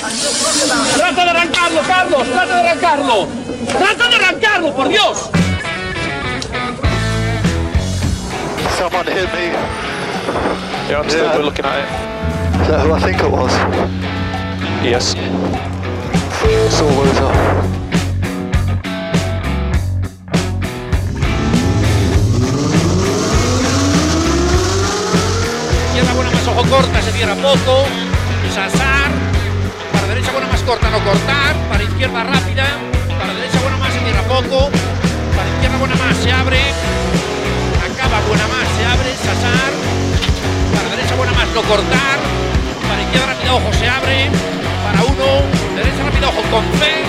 ¡Trata de arrancarlo, Carlos! ¡Trata de arrancarlo! ¡Trata de arrancarlo, por Dios! Someone hit me. Yeah, I'm still Yeah. good looking at it. Is that who I think it was? Yes. Izquierda más ojo corta, se cierra poco. Para derecha buena más corta, no cortar. Para izquierda rápida. Para derecha buena más, se cierra poco. Para izquierda buena más, se abre. Acaba buena más, se abre. Sasar. Para derecha buena más, no cortar. Para izquierda rápida, ojo, se abre. Para uno. Derecha rápida, ojo, con fe.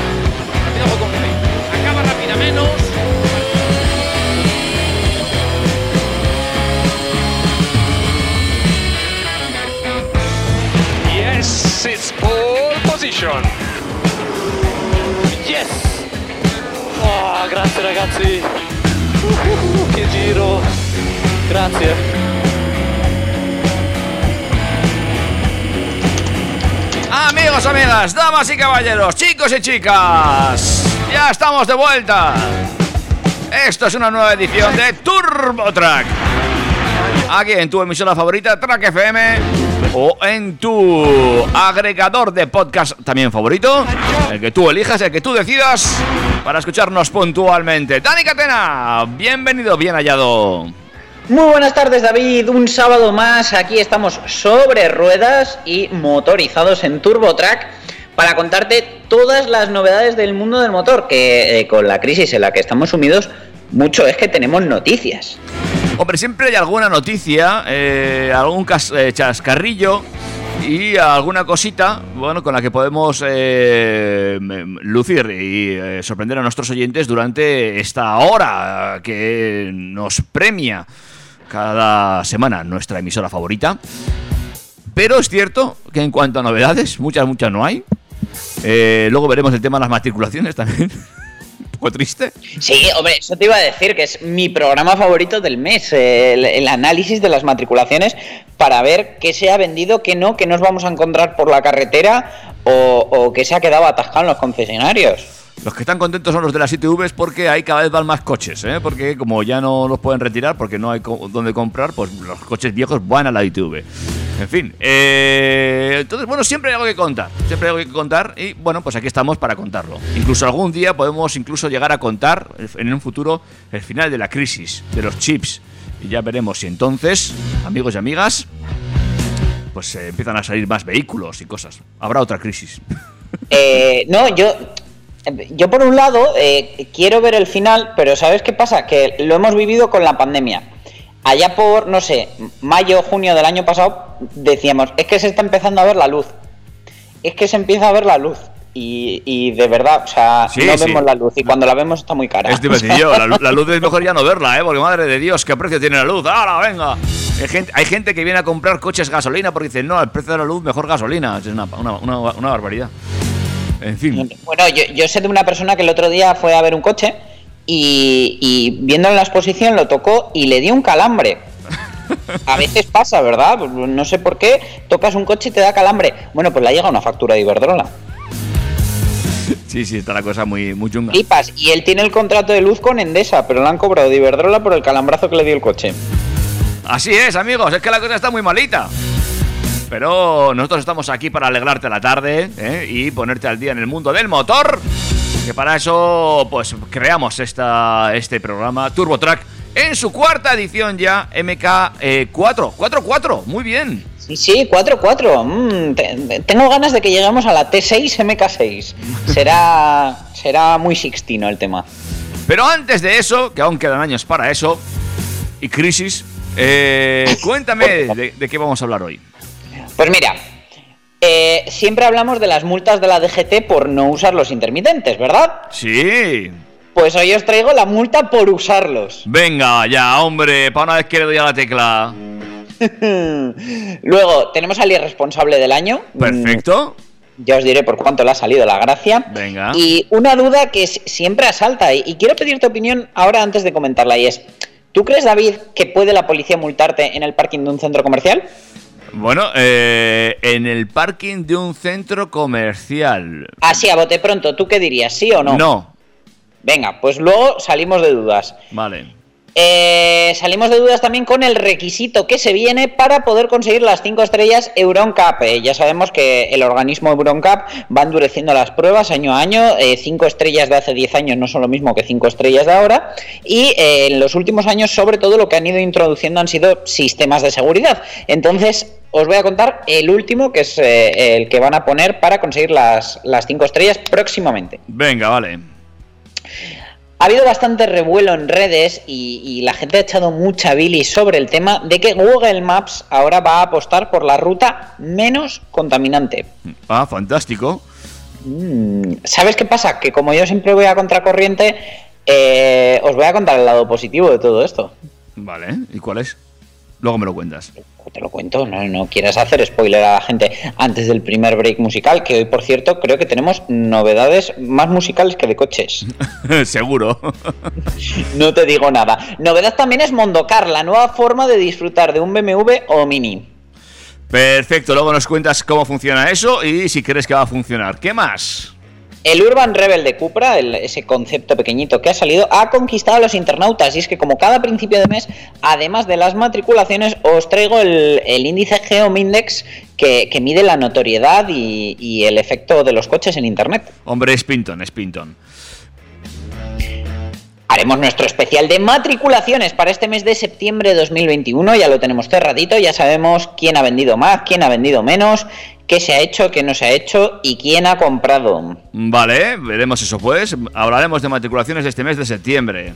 Rápida, ojo, con fe. Acaba rápida menos. Yes! Oh, grazie ragazzi! Uh, giro! Grazie! Amigos, amigas, damas y caballeros, chicos y chicas, ya estamos de vuelta. Esto es una nueva edición de Turbo Track. Aquí en tu emisora favorita, Track FM, o en tu agregador de podcast también favorito, el que tú elijas, el que tú decidas, para escucharnos puntualmente. Dani Catena, bienvenido, bien hallado. Muy buenas tardes David, un sábado más, aquí estamos sobre ruedas y motorizados en TurboTrack para contarte todas las novedades del mundo del motor, que eh, con la crisis en la que estamos sumidos, mucho es que tenemos noticias. Hombre, siempre hay alguna noticia, eh, algún eh, chascarrillo y alguna cosita, bueno, con la que podemos eh, lucir y eh, sorprender a nuestros oyentes durante esta hora que nos premia cada semana nuestra emisora favorita. Pero es cierto que en cuanto a novedades, muchas, muchas no hay. Luego veremos el tema de las matriculaciones también. Poco triste. Sí, hombre, eso te iba a decir que es mi programa favorito del mes, el, el análisis de las matriculaciones para ver qué se ha vendido, qué no, qué nos vamos a encontrar por la carretera o, o qué se ha quedado atascado en los concesionarios. Los que están contentos son los de las ITVs porque ahí cada vez van más coches, ¿eh? porque como ya no los pueden retirar porque no hay co- donde comprar, pues los coches viejos van a la ITV. En fin, eh, entonces bueno, siempre hay algo que contar, siempre hay algo que contar y bueno, pues aquí estamos para contarlo. Incluso algún día podemos incluso llegar a contar en un futuro el final de la crisis de los chips y ya veremos si entonces, amigos y amigas, pues eh, empiezan a salir más vehículos y cosas. Habrá otra crisis. Eh, no, yo, yo por un lado eh, quiero ver el final, pero ¿sabes qué pasa? Que lo hemos vivido con la pandemia. Allá por, no sé, mayo, junio del año pasado, decíamos, es que se está empezando a ver la luz. Es que se empieza a ver la luz. Y, y de verdad, o sea, Sí, no sí. vemos la luz. Y cuando la vemos está muy cara. Es divertido, la, lu- la luz es mejor ya no verla, ¿eh? Porque madre de Dios, ¿qué precio tiene la luz? ¡Hala, venga! Hay gente, hay gente que viene a comprar coches gasolina porque dice, no, el precio de la luz, mejor gasolina. Es una, una, una, una barbaridad. En fin. Bueno, yo, yo sé de una persona que el otro día fue a ver un coche y, y viendo en la exposición lo tocó y le dio un calambre. A veces pasa, ¿verdad? No sé por qué tocas un coche y te da calambre. Bueno, pues le ha llegado una factura de Iberdrola. Sí, sí, está la cosa muy, muy chunga. Flipas. Y él tiene el contrato de luz con Endesa, pero le han cobrado de Iberdrola por el calambrazo que le dio el coche. Así es, amigos, es que la cosa está muy malita. Pero nosotros estamos aquí para alegrarte la tarde ¿eh? y ponerte al día en el mundo del motor. Que para eso, pues, creamos esta, este programa Turbo Track en su cuarta edición ya, MK4. 4-4, muy bien. Sí, sí, 4-4. Mm, te- tengo ganas de que lleguemos a la T6 MK6. Será, será muy sixtino el tema. Pero antes de eso, que aún quedan años para eso, y crisis, eh, cuéntame de, de qué vamos a hablar hoy. Pues mira, eh, siempre hablamos de las multas de la DGT por no usar los intermitentes, ¿verdad? Sí. Pues hoy os traigo la multa por usarlos. Venga, ya, hombre, para una vez que le doy a la tecla. Luego tenemos al irresponsable del año. Perfecto. Mm, Ya os diré por cuánto le ha salido la gracia. Venga. Y una duda que siempre asalta, y, y quiero pedir tu opinión ahora antes de comentarla, y es, ¿tú crees, David, que puede la policía multarte en el parking de un centro comercial? Bueno, eh, en el parking de un centro comercial. Así, a bote pronto, ¿tú qué dirías? ¿Sí o no? No. Venga, pues luego salimos de dudas. Vale. Eh, salimos de dudas también con el requisito que se viene para poder conseguir las 5 estrellas EuronCap. Eh, ya sabemos que el organismo EuronCap va endureciendo las pruebas año a año. 5 estrellas de hace 10 años no son lo mismo que 5 estrellas de ahora. Y eh, en los últimos años, sobre todo, lo que han ido introduciendo han sido sistemas de seguridad. Entonces, os voy a contar el último, que es eh, el que van a poner para conseguir las 5 estrellas próximamente. Venga, vale. Ha habido bastante revuelo en redes y, y, la gente ha echado mucha bilis sobre el tema de que Google Maps ahora va a apostar por la ruta menos contaminante. Ah, fantástico. Mm, ¿Sabes qué pasa? Que como yo siempre voy a contracorriente, eh, os voy a contar el lado positivo de todo esto. Vale, ¿y cuál es? Luego me lo cuentas. Te lo cuento, no, no quieras hacer spoiler a la gente antes del primer break musical, que hoy, por cierto, creo que tenemos novedades más musicales que de coches. Seguro. no te digo nada. Novedad también es Mondocar, la nueva forma de disfrutar de un BMW o Mini. Perfecto, luego nos cuentas cómo funciona eso y si crees que va a funcionar. ¿Qué más? El Urban Rebel de Cupra, el, ese concepto pequeñito que ha salido, ha conquistado a los internautas. Y es que como cada principio de mes, además de las matriculaciones, os traigo el, el índice Geomindex que, que, mide la notoriedad y, y, el efecto de los coches en Internet. Hombre, es Pinton, es Pinton. Haremos nuestro especial de matriculaciones para este mes de septiembre de 2021. Ya lo tenemos cerradito, ya sabemos quién ha vendido más, quién ha vendido menos, qué se ha hecho, qué no se ha hecho y quién ha comprado. Vale, veremos eso pues. Hablaremos de matriculaciones este mes de septiembre.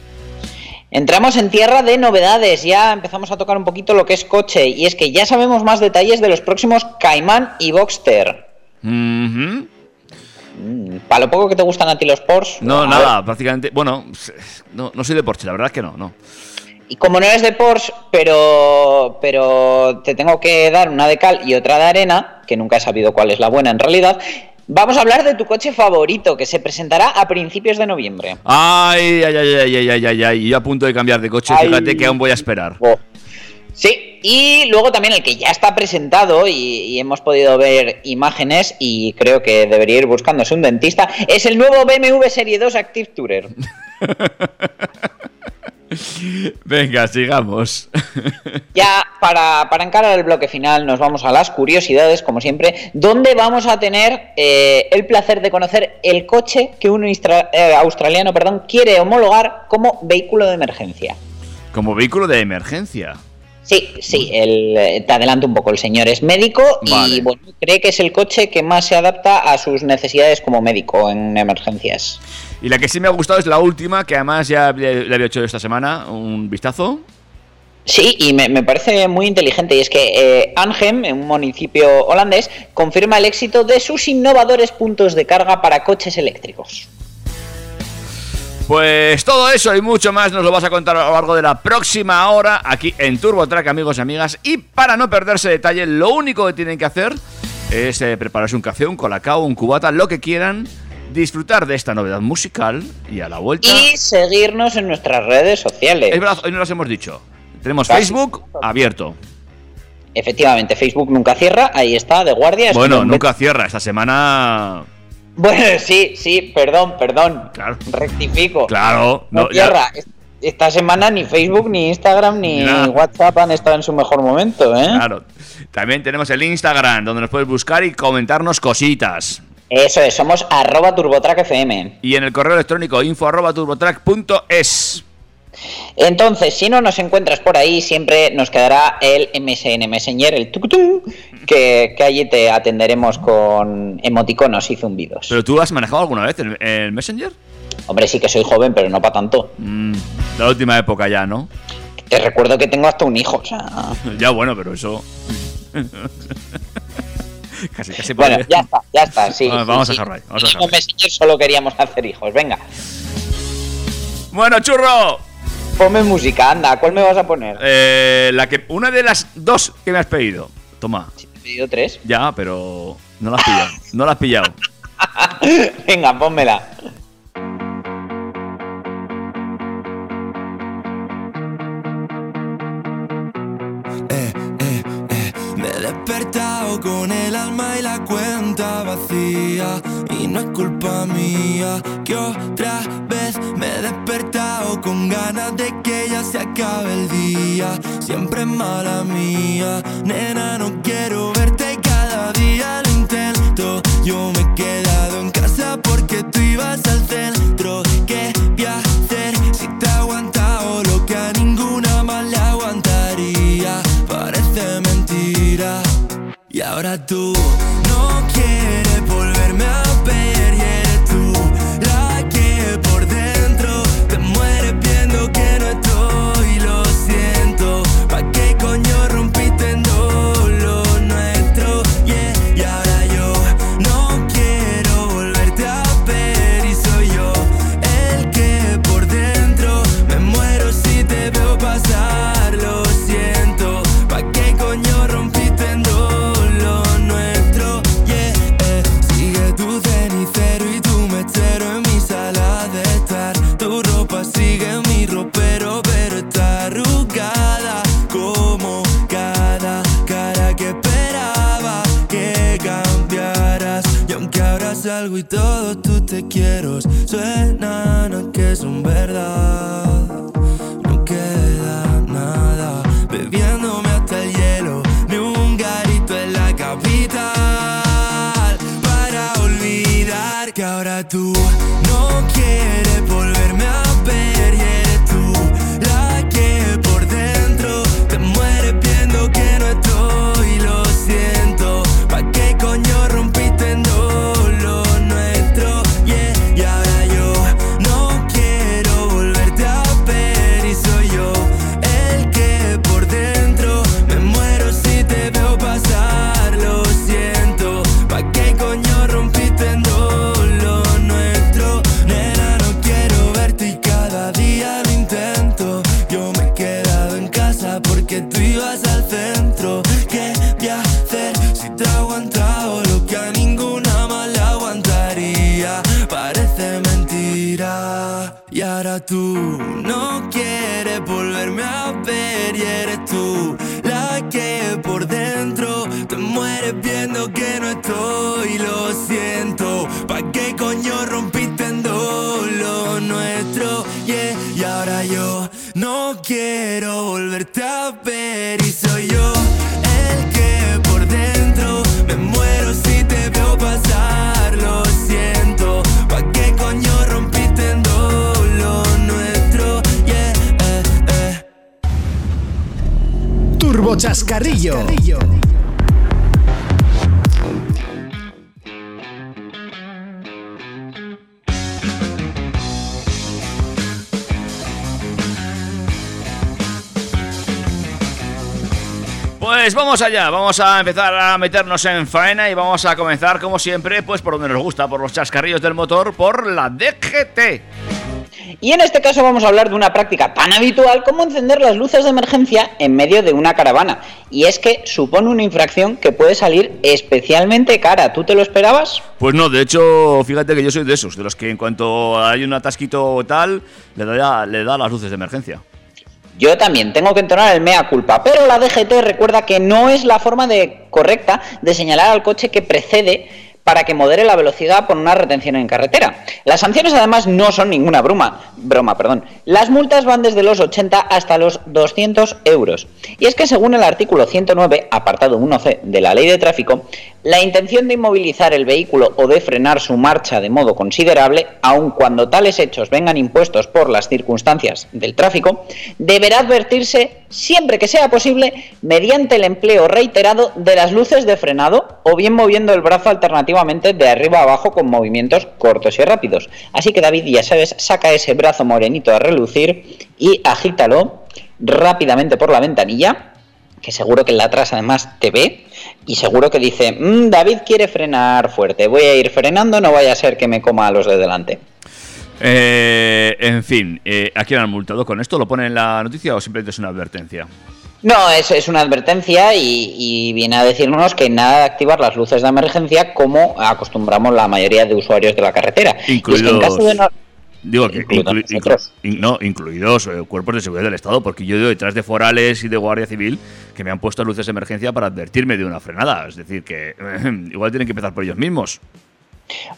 Entramos en tierra de novedades, ya empezamos a tocar un poquito lo que es coche y es que ya sabemos más detalles de los próximos Cayman y Boxster. Uh -huh. Mm, Para lo poco que te gustan a ti los Porsche. No, nada, ver. prácticamente. Bueno, no, no soy de Porsche, la verdad es que no, no. Y como no eres de Porsche, pero, pero te tengo que dar una de cal y otra de arena, que nunca he sabido cuál es la buena en realidad, vamos a hablar de tu coche favorito, que se presentará a principios de noviembre. Ay, ay, ay, ay, ay, ay, ay, ay. Yo a punto de cambiar de coche, Ay. fíjate que aún voy a esperar. Oh. Sí, y luego también el que ya está presentado y, y hemos podido ver imágenes y creo que debería ir buscándose un dentista, es el nuevo BMW Serie 2 Active Tourer. Venga, sigamos. Ya para, para encarar el bloque final nos vamos a las curiosidades, como siempre, donde vamos a tener eh, el placer de conocer el coche que un eh, australiano perdón, quiere homologar como vehículo de emergencia. Como vehículo de emergencia. Sí, sí, el, eh, te adelanto un poco, el señor es médico Vale. y bueno, cree que es el coche que más se adapta a sus necesidades como médico en emergencias. Y la que sí me ha gustado es la última, que además ya le, le había hecho esta semana un vistazo. Sí, y me, me parece muy inteligente. Y es que eh, Arnhem, en un municipio holandés, confirma el éxito de sus innovadores puntos de carga para coches eléctricos. Pues todo eso y mucho más nos lo vas a contar a lo largo de la próxima hora aquí en TurboTrack, amigos y amigas. Y para no perderse detalle, lo único que tienen que hacer es eh, prepararse un café, un colacao, un cubata, lo que quieran, disfrutar de esta novedad musical y a la vuelta. Y seguirnos en nuestras redes sociales. Es verdad, hoy no las hemos dicho. Tenemos Casi. Facebook abierto. Efectivamente, Facebook nunca cierra, ahí está, de guardia. Bueno, nunca cierra. Esta semana. Bueno, sí, sí, perdón, perdón. Claro. Rectifico. Claro. No, no, ya- cierra. Esta semana ni Facebook, ni Instagram, ni Nada. WhatsApp han estado en su mejor momento, ¿eh? Claro. También tenemos el Instagram, donde nos puedes buscar y comentarnos cositas. Eso es, somos arroba turbotrackfm. Y en el correo electrónico info arroba turbotrack.es. Entonces, si no nos encuentras por ahí, siempre nos quedará el MSN Messenger, el tucutum, que, que allí te atenderemos con emoticonos y zumbidos. ¿Pero tú has manejado alguna vez el, el Messenger? Hombre, sí que soy joven, pero no para tanto. Mm, la última época ya, ¿no? Te recuerdo que tengo hasta un hijo, o sea... Ya bueno, pero eso. casi, casi Bueno, podría- ya está, ya está, sí. Vamos, sí, a sí. dejarlo ahí, vamos a En dejarlo ahí. Messenger solo queríamos hacer hijos, venga. Bueno, churro. Ponme música, anda, ¿cuál me vas a poner? Eh, la que, una de las dos que me has pedido. Toma. Te he pedido tres. Ya, pero no la has pillado. No la has pillado. Venga, pónmela. eh, eh, eh. Me desperté y la cuenta vacía. No es culpa mía que otra vez me he despertado con ganas de que ya se acabe el día. Siempre es mala mía, nena, no quiero verte cada día lo intento. Yo me he quedado en casa porque tú ibas al centro. ¿Qué Y ahora tú no quieres volverme a ver te quiero, suenan a que son verdad. No queda nada, bebiéndome hasta el hielo de un garito en la capital. Para olvidar que ahora tú no quieres volverme a vamos allá, vamos a empezar a meternos en faena y vamos a comenzar como siempre, pues por donde nos gusta, por los chascarrillos del motor, por la DGT. Y en este caso vamos a hablar de una práctica tan habitual como encender las luces de emergencia en medio de una caravana. Y es que supone una infracción que puede salir especialmente cara. ¿Tú te lo esperabas? Pues no, de hecho, fíjate que yo soy de esos, de los que en cuanto hay un atasquito o tal, le da, le da las luces de emergencia. Yo también tengo que entonar el mea culpa, pero la DGT recuerda que no es la forma de, correcta de señalar al coche que precede para que modere la velocidad por una retención en carretera. Las sanciones además no son ninguna broma, broma, perdón. Las multas van desde los 80 hasta los 200 euros. Y es que según el artículo 109, apartado 1c de la Ley de Tráfico, la intención de inmovilizar el vehículo o de frenar su marcha de modo considerable, aun cuando tales hechos vengan impuestos por las circunstancias del tráfico, deberá advertirse siempre que sea posible mediante el empleo reiterado de las luces de frenado o bien moviendo el brazo alternativamente de arriba a abajo con movimientos cortos y rápidos. Así que David, ya sabes, saca ese brazo morenito a relucir y agítalo rápidamente por la ventanilla que seguro que en la atrás además te ve y seguro que dice, "Mm, David quiere frenar fuerte, voy a ir frenando, no vaya a ser que me coma a los de delante. Eh, en fin, eh, ¿a quién han multado con esto? ¿Lo pone en la noticia o simplemente es una advertencia? No, es, es una advertencia y, y viene a decirnos que nada de activar las luces de emergencia como acostumbramos la mayoría de usuarios de la carretera. Y es que en Incluidos- caso de no- Digo que Incluidos inclu- nosotros. inclu- in- no, incluidos eh, cuerpos de seguridad del Estado, porque yo veo detrás de forales y de Guardia Civil que me han puesto luces de emergencia para advertirme de una frenada. Es decir, que igual tienen que empezar por ellos mismos.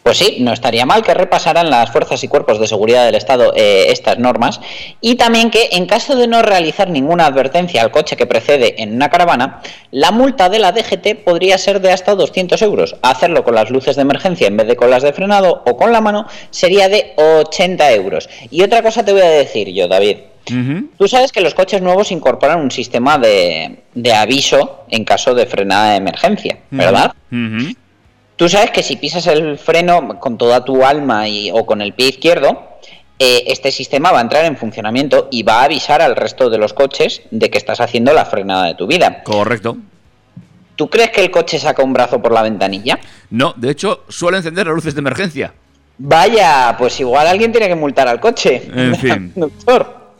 Pues sí, no estaría mal que repasaran las fuerzas y cuerpos de seguridad del Estado eh, estas normas y también que en caso de no realizar ninguna advertencia al coche que precede en una caravana, la multa de la DGT podría ser de hasta 200 euros. Hacerlo con las luces de emergencia en vez de con las de frenado o con la mano sería de 80 euros. Y otra cosa te voy a decir yo, David. Tú sabes que los coches nuevos incorporan un sistema de, de aviso en caso de frenada de emergencia, ¿verdad? Tú sabes que si pisas el freno con toda tu alma y, o con el pie izquierdo, eh, este sistema va a entrar en funcionamiento y va a avisar al resto de los coches de que estás haciendo la frenada de tu vida. Correcto. ¿Tú crees que el coche saca un brazo por la ventanilla? No, de hecho, suele encender las luces de emergencia. Vaya, pues igual alguien tiene que multar al coche. En fin. Doctor.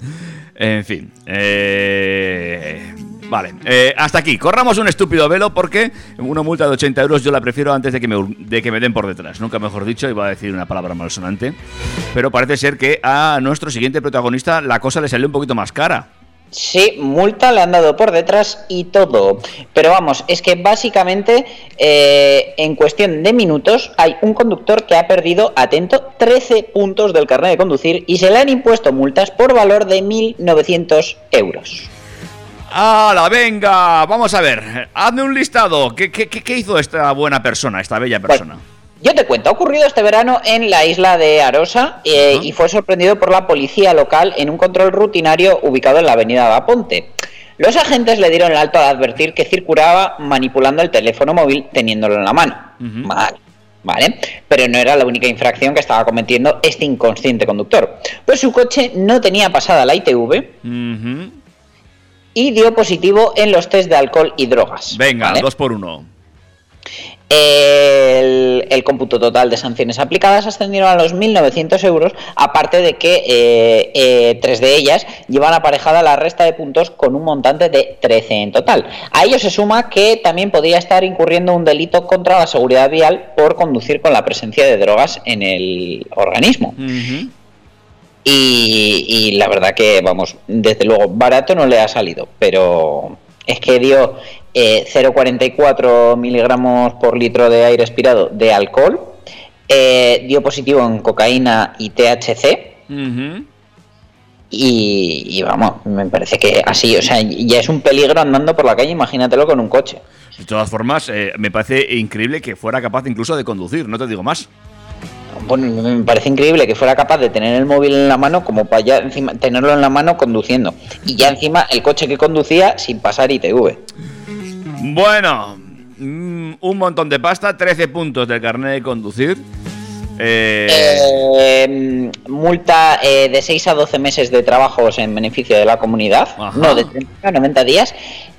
En fin. eh, Vale, eh, hasta aquí. Corramos un estúpido velo porque una multa de 80 euros yo la prefiero antes de que, me, de que me den por detrás. Nunca mejor dicho, iba a decir una palabra malsonante. Pero parece ser que a nuestro siguiente protagonista la cosa le salió un poquito más cara. Sí, multa le han dado por detrás y todo. Pero vamos, es que básicamente eh, en cuestión de minutos hay un conductor que ha perdido, atento, 13 puntos del carnet de conducir y se le han impuesto multas por valor de 1.900 euros. ¡Hala, venga! Vamos a ver. Hazme un listado. ¿Qué, qué, qué- hizo esta buena persona, esta bella persona? Yo te cuento, ha ocurrido este verano en la isla de Arosa eh, y fue sorprendido por la policía local en un control rutinario ubicado en la avenida Baponte. Los agentes le dieron el alto al advertir que circulaba manipulando el teléfono móvil teniéndolo en la mano. Ujú. Vale. Vale, pero no era la única infracción que estaba cometiendo este inconsciente conductor. Pues su coche no tenía pasada la ITV. Y dio positivo en los test de alcohol y drogas. Venga, ¿vale? dos por uno. El, el cómputo total de sanciones aplicadas ascendieron a los 1.900 euros, aparte de que eh, eh, tres de ellas llevan aparejada la resta de puntos con un montante de 13 en total. A ello se suma que también podría estar incurriendo un delito contra la seguridad vial por conducir con la presencia de drogas en el organismo. Y, y la verdad que, vamos, desde luego, barato no le ha salido, pero es que dio eh, 0,44 miligramos por litro de aire expirado de alcohol, eh, dio positivo en cocaína y THC, y, y vamos, me parece que así, o sea, ya es un peligro andando por la calle, imagínatelo con un coche. De todas formas, eh, me parece increíble que fuera capaz incluso de conducir, no te digo más. Bueno, me parece increíble que fuera capaz de tener el móvil en la mano como para ya encima tenerlo en la mano conduciendo. Y ya encima el coche que conducía sin pasar ITV. Bueno, mm, un montón de pasta, 13 puntos del carnet de conducir. Eh, Eh, multa eh, de 6 a 12 meses de trabajos en beneficio de la comunidad, Ajá. no de 30 a 90 días.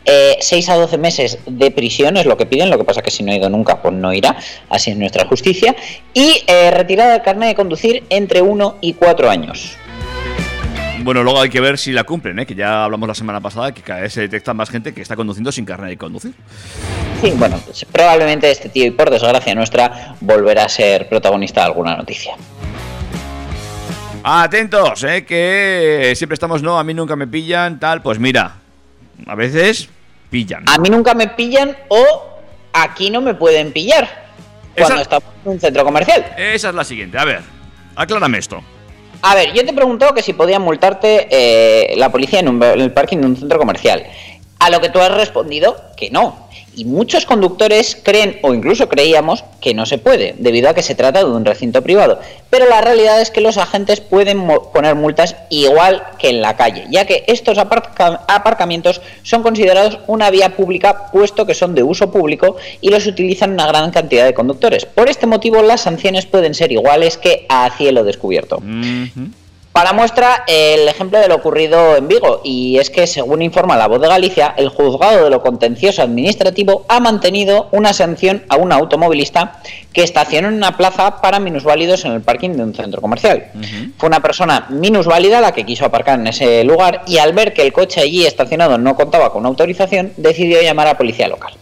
Eh, 6 a 12 meses de prisión es lo que piden, lo que pasa que si no ha ido nunca, pues no irá, así es nuestra justicia. Y eh, retirada del carnet de conducir entre 1 y 4 años. Bueno, luego hay que ver si la cumplen, ¿eh? que ya hablamos la semana pasada que cada vez se detecta más gente que está conduciendo sin carnet de conducir. Sí, bueno, pues probablemente este tío, y por desgracia nuestra, volverá a ser protagonista de alguna noticia. Atentos, ¿eh? que siempre estamos, no, a mí nunca me pillan, tal. Pues mira, a veces pillan. A mí nunca me pillan o aquí no me pueden pillar cuando Esa- estamos en un centro comercial. Esa es la siguiente. A ver, aclárame esto. A ver, yo te he preguntado que si podía multarte eh, la policía en, un- en el parking de un centro comercial. A lo que tú has respondido que no. Y muchos conductores creen, o incluso creíamos, que no se puede, debido a que se trata de un recinto privado. Pero la realidad es que los agentes pueden poner multas igual que en la calle, ya que estos aparca- aparcamientos son considerados una vía pública, puesto que son de uso público y los utilizan una gran cantidad de conductores. Por este motivo, las sanciones pueden ser iguales que a cielo descubierto. Para muestra el ejemplo de lo ocurrido en Vigo, y es que según informa la voz de Galicia, el juzgado de lo contencioso administrativo ha mantenido una sanción a un automovilista que estacionó en una plaza para minusválidos en el parking de un centro comercial. Fue una persona minusválida la que quiso aparcar en ese lugar y al ver que el coche allí estacionado no contaba con autorización, decidió llamar a policía local.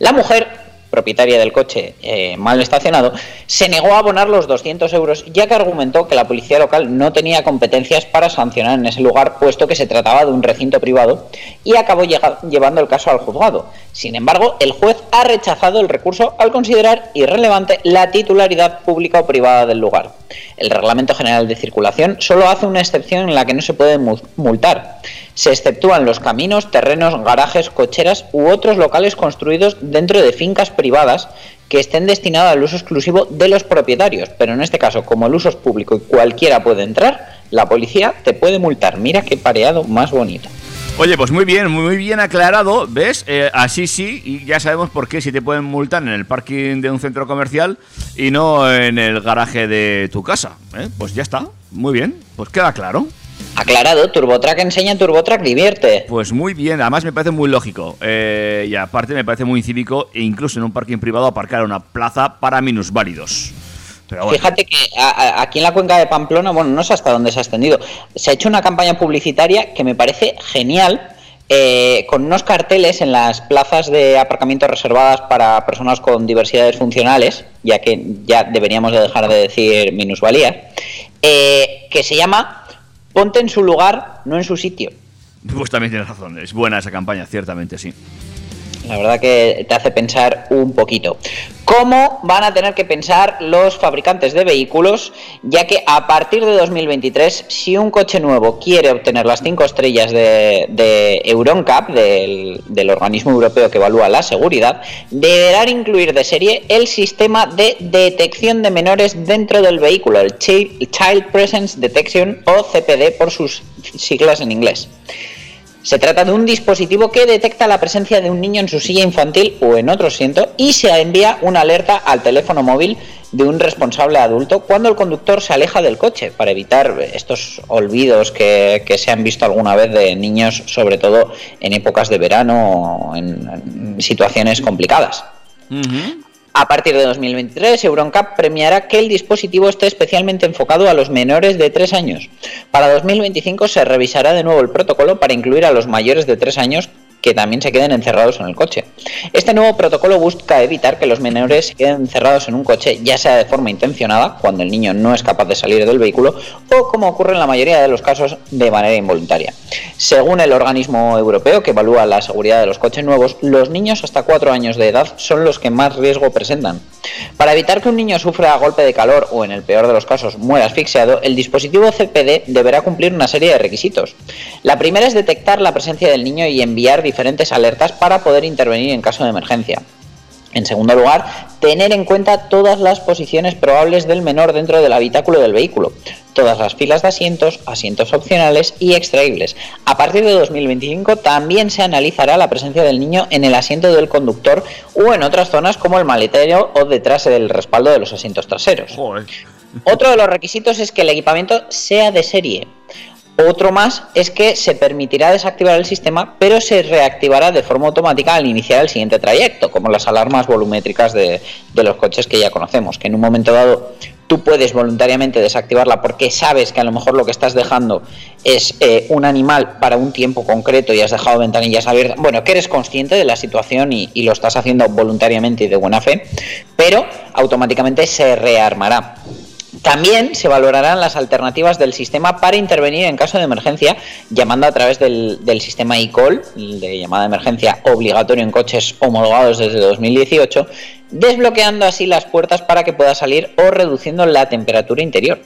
La mujer propietaria del coche eh, mal estacionado, se negó a abonar los 200 euros, ya que argumentó que la policía local no tenía competencias para sancionar en ese lugar, puesto que se trataba de un recinto privado, y acabó llevando el caso al juzgado. Sin embargo, el juez ha rechazado el recurso al considerar irrelevante la titularidad pública o privada del lugar. El Reglamento General de Circulación solo hace una excepción en la que no se puede mu- multar. Se exceptúan los caminos, terrenos, garajes, cocheras u otros locales construidos dentro de fincas privadas que estén destinados al uso exclusivo de los propietarios. Pero en este caso, como el uso es público y cualquiera puede entrar, la policía te puede multar. Mira qué pareado más bonito. Oye, pues muy bien, muy bien aclarado, ¿ves? Eh, así sí, y ya sabemos por qué si te pueden multar en el parking de un centro comercial y no en el garaje de tu casa. ¿eh? Pues ya está, muy bien, pues queda claro. Aclarado, TurboTrack enseña, TurboTrack divierte. Pues muy bien, además me parece muy lógico. eh, y aparte me parece muy cívico, e incluso en un parking privado, aparcar una plaza para minusválidos. Pero bueno. Fíjate que a- a- aquí en la cuenca de Pamplona, bueno, no sé hasta dónde se ha extendido, se ha hecho una campaña publicitaria que me parece genial, eh, con unos carteles en las plazas de aparcamiento reservadas para personas con diversidades funcionales, ya que ya deberíamos de dejar de decir minusvalía, eh, que se llama Ponte en su lugar, no en su sitio. Pues también tienes razón, es buena esa campaña, ciertamente, sí. La verdad que te hace pensar un poquito. ¿Cómo van a tener que pensar los fabricantes de vehículos? Ya que a partir de 2023, si un coche nuevo quiere obtener las 5 estrellas de, de EuronCap, del, del organismo europeo que evalúa la seguridad, deberá incluir de serie el sistema de detección de menores dentro del vehículo, el Chi- Child Presence Detection o CPD por sus siglas en inglés. Se trata de un dispositivo que detecta la presencia de un niño en su silla infantil o en otro asiento y se envía una alerta al teléfono móvil de un responsable adulto cuando el conductor se aleja del coche para evitar estos olvidos que, se han visto alguna vez de niños, sobre todo en épocas de verano o en situaciones complicadas. A partir de 2023, EuronCap premiará que el dispositivo esté especialmente enfocado a los menores de 3 años. Para 2025 se revisará de nuevo el protocolo para incluir a los mayores de 3 años que también se queden encerrados en el coche. Este nuevo protocolo busca evitar que los menores se queden encerrados en un coche, ya sea de forma intencionada, cuando el niño no es capaz de salir del vehículo, o como ocurre en la mayoría de los casos, de manera involuntaria. Según el organismo europeo que evalúa la seguridad de los coches nuevos, los niños hasta 4 años de edad son los que más riesgo presentan. Para evitar que un niño sufra golpe de calor o, en el peor de los casos, muera asfixiado, el dispositivo CPD deberá cumplir una serie de requisitos. La primera es detectar la presencia del niño y enviar diferentes alertas para poder intervenir en caso de emergencia. En segundo lugar, tener en cuenta todas las posiciones probables del menor dentro del habitáculo del vehículo, todas las filas de asientos, asientos opcionales y extraíbles. A partir de 2025 también se analizará la presencia del niño en el asiento del conductor o en otras zonas como el maletero o detrás del respaldo de los asientos traseros. Joder. Otro de los requisitos es que el equipamiento sea de serie. Otro más es que se permitirá desactivar el sistema, pero se reactivará de forma automática al iniciar el siguiente trayecto, como las alarmas volumétricas de, los coches que ya conocemos, que en un momento dado tú puedes voluntariamente desactivarla porque sabes que a lo mejor lo que estás dejando es eh, un animal para un tiempo concreto y has dejado ventanillas abiertas. Bueno, que eres consciente de la situación y lo estás haciendo voluntariamente y de buena fe, pero automáticamente se rearmará. También se valorarán las alternativas del sistema para intervenir en caso de emergencia, llamando a través del, del sistema eCall, de llamada de emergencia obligatorio en coches homologados desde 2018, desbloqueando así las puertas para que pueda salir o reduciendo la temperatura interior.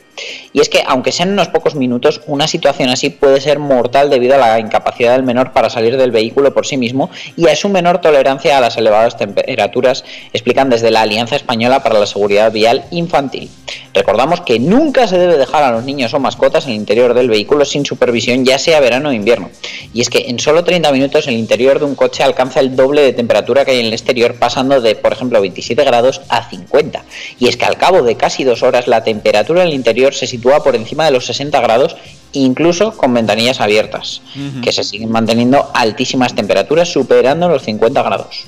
Y es que, aunque sean unos pocos minutos, una situación así puede ser mortal debido a la incapacidad del menor para salir del vehículo por sí mismo y a su menor tolerancia a las elevadas temperaturas, explican desde la Alianza Española para la Seguridad Vial Infantil. Recordamos que nunca se debe dejar a los niños o mascotas en el interior del vehículo sin supervisión, ya sea verano o invierno. Y es que en solo 30 minutos el interior de un coche alcanza el doble de temperatura que hay en el exterior, pasando de, por ejemplo, 27 grados a 50. Y es que al cabo de casi dos horas la temperatura en el interior se sitúa por encima de los 60 grados, incluso con ventanillas abiertas, que se siguen manteniendo altísimas temperaturas, superando los 50 grados.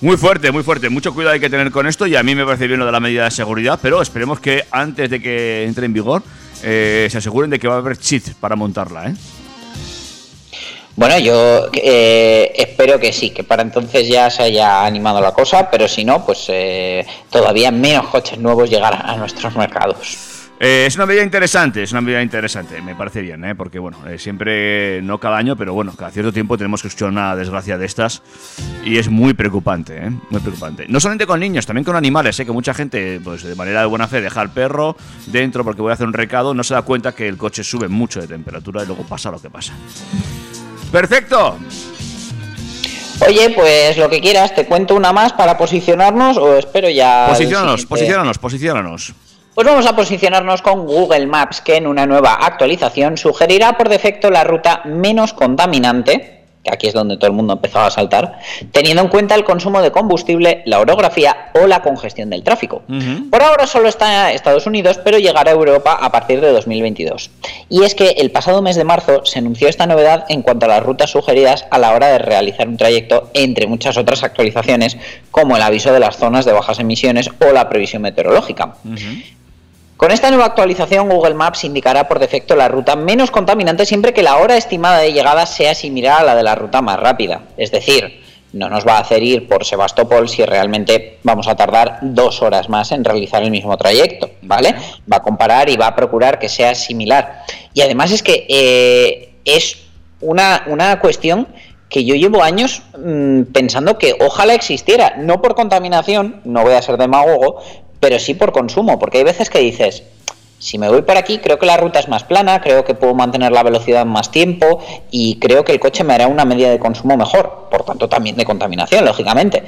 Muy fuerte, muy fuerte. Mucho cuidado hay que tener con esto y a mí me parece bien lo de la medida de seguridad, pero esperemos que antes de que entre en vigor eh, se aseguren de que va a haber cheat para montarla, ¿eh? Bueno, yo eh, espero que sí, que para entonces ya se haya animado la cosa, pero si no, pues eh, todavía menos coches nuevos llegarán a nuestros mercados. Eh, es una medida interesante, es una medida interesante, me parece bien, ¿eh? porque bueno, eh, siempre, no cada año, pero bueno, cada cierto tiempo tenemos que escuchar una desgracia de estas y es muy preocupante, ¿eh? muy preocupante. No solamente con niños, también con animales, ¿eh? que mucha gente, pues de manera de buena fe, deja al perro dentro porque voy a hacer un recado, no se da cuenta que el coche sube mucho de temperatura y luego pasa lo que pasa. Perfecto. Oye, pues lo que quieras, te cuento una más para posicionarnos o espero ya. siguiente? posiciónanos, posiciónanos. Pues vamos a posicionarnos con Google Maps, que en una nueva actualización sugerirá por defecto la ruta menos contaminante, que aquí es donde todo el mundo empezaba a saltar, teniendo en cuenta el consumo de combustible, la orografía o la congestión del tráfico. Por ahora solo está en Estados Unidos, pero llegará a Europa a partir de 2022. Y es que el pasado mes de marzo se anunció esta novedad en cuanto a las rutas sugeridas a la hora de realizar un trayecto, entre muchas otras actualizaciones, como el aviso de las zonas de bajas emisiones o la previsión meteorológica. Con esta nueva actualización, Google Maps indicará por defecto la ruta menos contaminante siempre que la hora estimada de llegada sea similar a la de la ruta más rápida. Es decir, no nos va a hacer ir por Sebastopol si realmente vamos a tardar dos horas más en realizar el mismo trayecto, ¿vale? Va a comparar y va a procurar que sea similar. Y además es que eh, es una, una cuestión que yo llevo años mm, pensando que ojalá existiera, no por contaminación, no voy a ser demagogo, pero sí por consumo, porque hay veces que dices, si me voy por aquí, creo que la ruta es más plana, creo que puedo mantener la velocidad más tiempo y creo que el coche me hará una medida de consumo mejor, por tanto también de contaminación, lógicamente.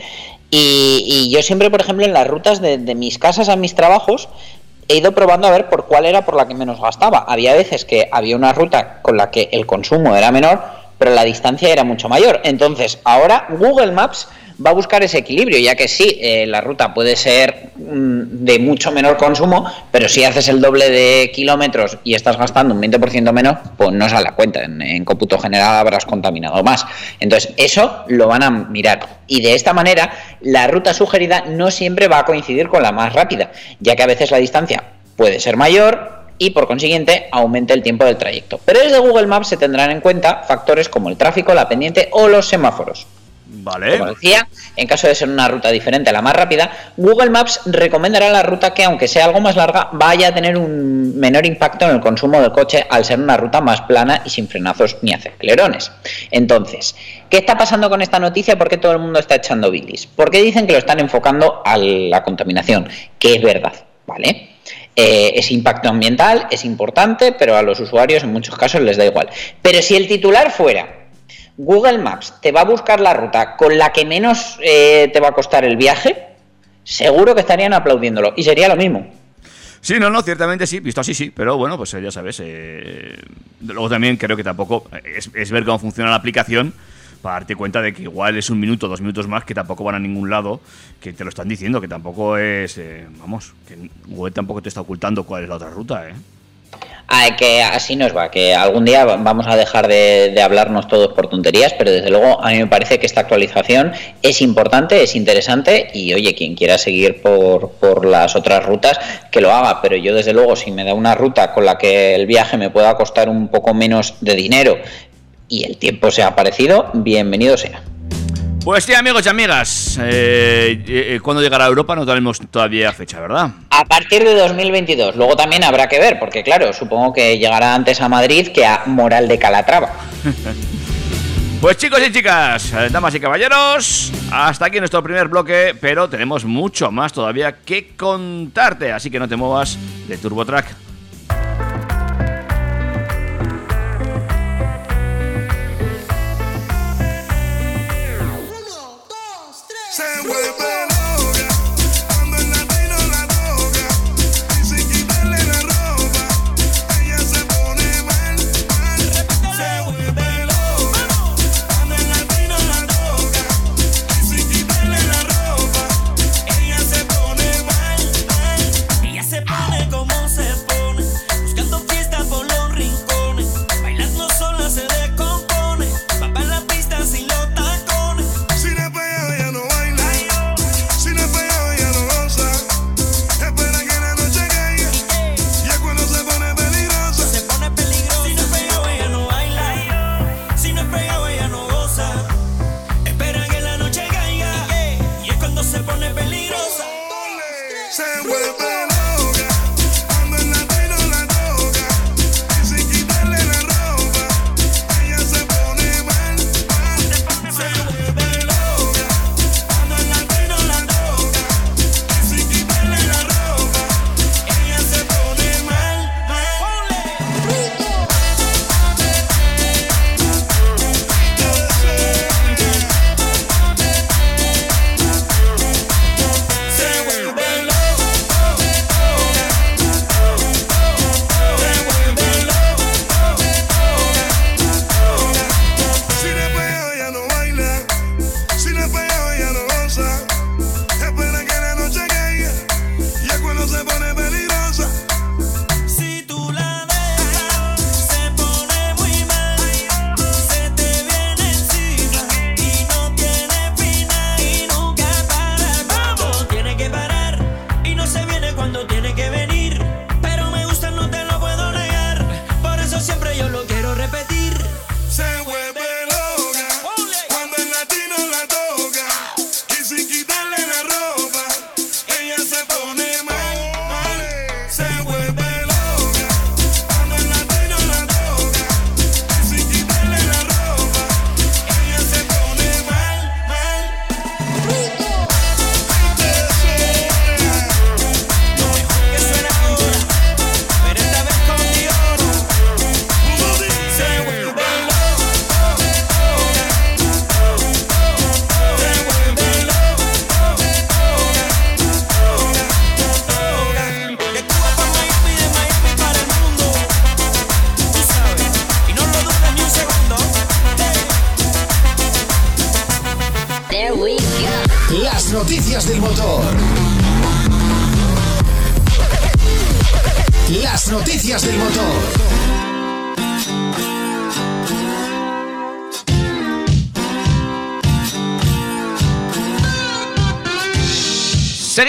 Y, yo siempre, por ejemplo, en las rutas de mis casas a mis trabajos, he ido probando a ver por cuál era por la que menos gastaba. Había veces que había una ruta con la que el consumo era menor, pero la distancia era mucho mayor. Entonces, ahora Google Maps va a buscar ese equilibrio, ya que sí, eh, la ruta puede ser mm, de mucho menor consumo, pero si haces el doble de kilómetros y estás gastando un 20% menos, pues no sale a cuenta. En, en cómputo general habrás contaminado más. Entonces, eso lo van a mirar. Y de esta manera, la ruta sugerida no siempre va a coincidir con la más rápida, ya que a veces la distancia puede ser mayor y por consiguiente aumente el tiempo del trayecto. Pero desde Google Maps se tendrán en cuenta factores como el tráfico, la pendiente o los semáforos. Vale. Como decía, en caso de ser una ruta diferente a la más rápida, Google Maps recomendará la ruta que, aunque sea algo más larga, vaya a tener un menor impacto en el consumo del coche al ser una ruta más plana y sin frenazos ni acelerones. Entonces, ¿qué está pasando con esta noticia? ¿Por qué todo el mundo está echando bilis? Porque dicen que lo están enfocando a la contaminación, que es verdad, ¿vale? Eh, ese impacto ambiental es importante, pero a los usuarios en muchos casos les da igual. Pero si el titular fuera Google Maps te va a buscar la ruta con la que menos eh, te va a costar el viaje, seguro que estarían aplaudiéndolo. Y sería lo mismo. Sí, no, no, ciertamente sí, visto así sí, pero bueno, pues eh, ya sabes. eh, luego también creo que tampoco es, es ver cómo funciona la aplicación para darte cuenta de que igual es un minuto, dos minutos más, que tampoco van a ningún lado, que te lo están diciendo, que tampoco es, eh, vamos, que Google tampoco te está ocultando cuál es la otra ruta, ¿eh? Ah, que así nos va, que algún día vamos a dejar de, de hablarnos todos por tonterías, pero desde luego a mí me parece que esta actualización es importante, es interesante y oye, quien quiera seguir por, por las otras rutas, que lo haga, pero yo desde luego si me da una ruta con la que el viaje me pueda costar un poco menos de dinero y el tiempo sea parecido, bienvenido sea. Pues sí, amigos y amigas, eh, eh, ¿cuándo llegará a Europa? No tenemos todavía fecha, ¿verdad? A partir de 2022, luego también habrá que ver, porque claro, supongo que llegará antes a Madrid que a Moral de Calatrava. Pues chicos y chicas, eh, damas y caballeros, hasta aquí nuestro primer bloque, pero tenemos mucho más todavía que contarte, así que no te muevas de TurboTrack.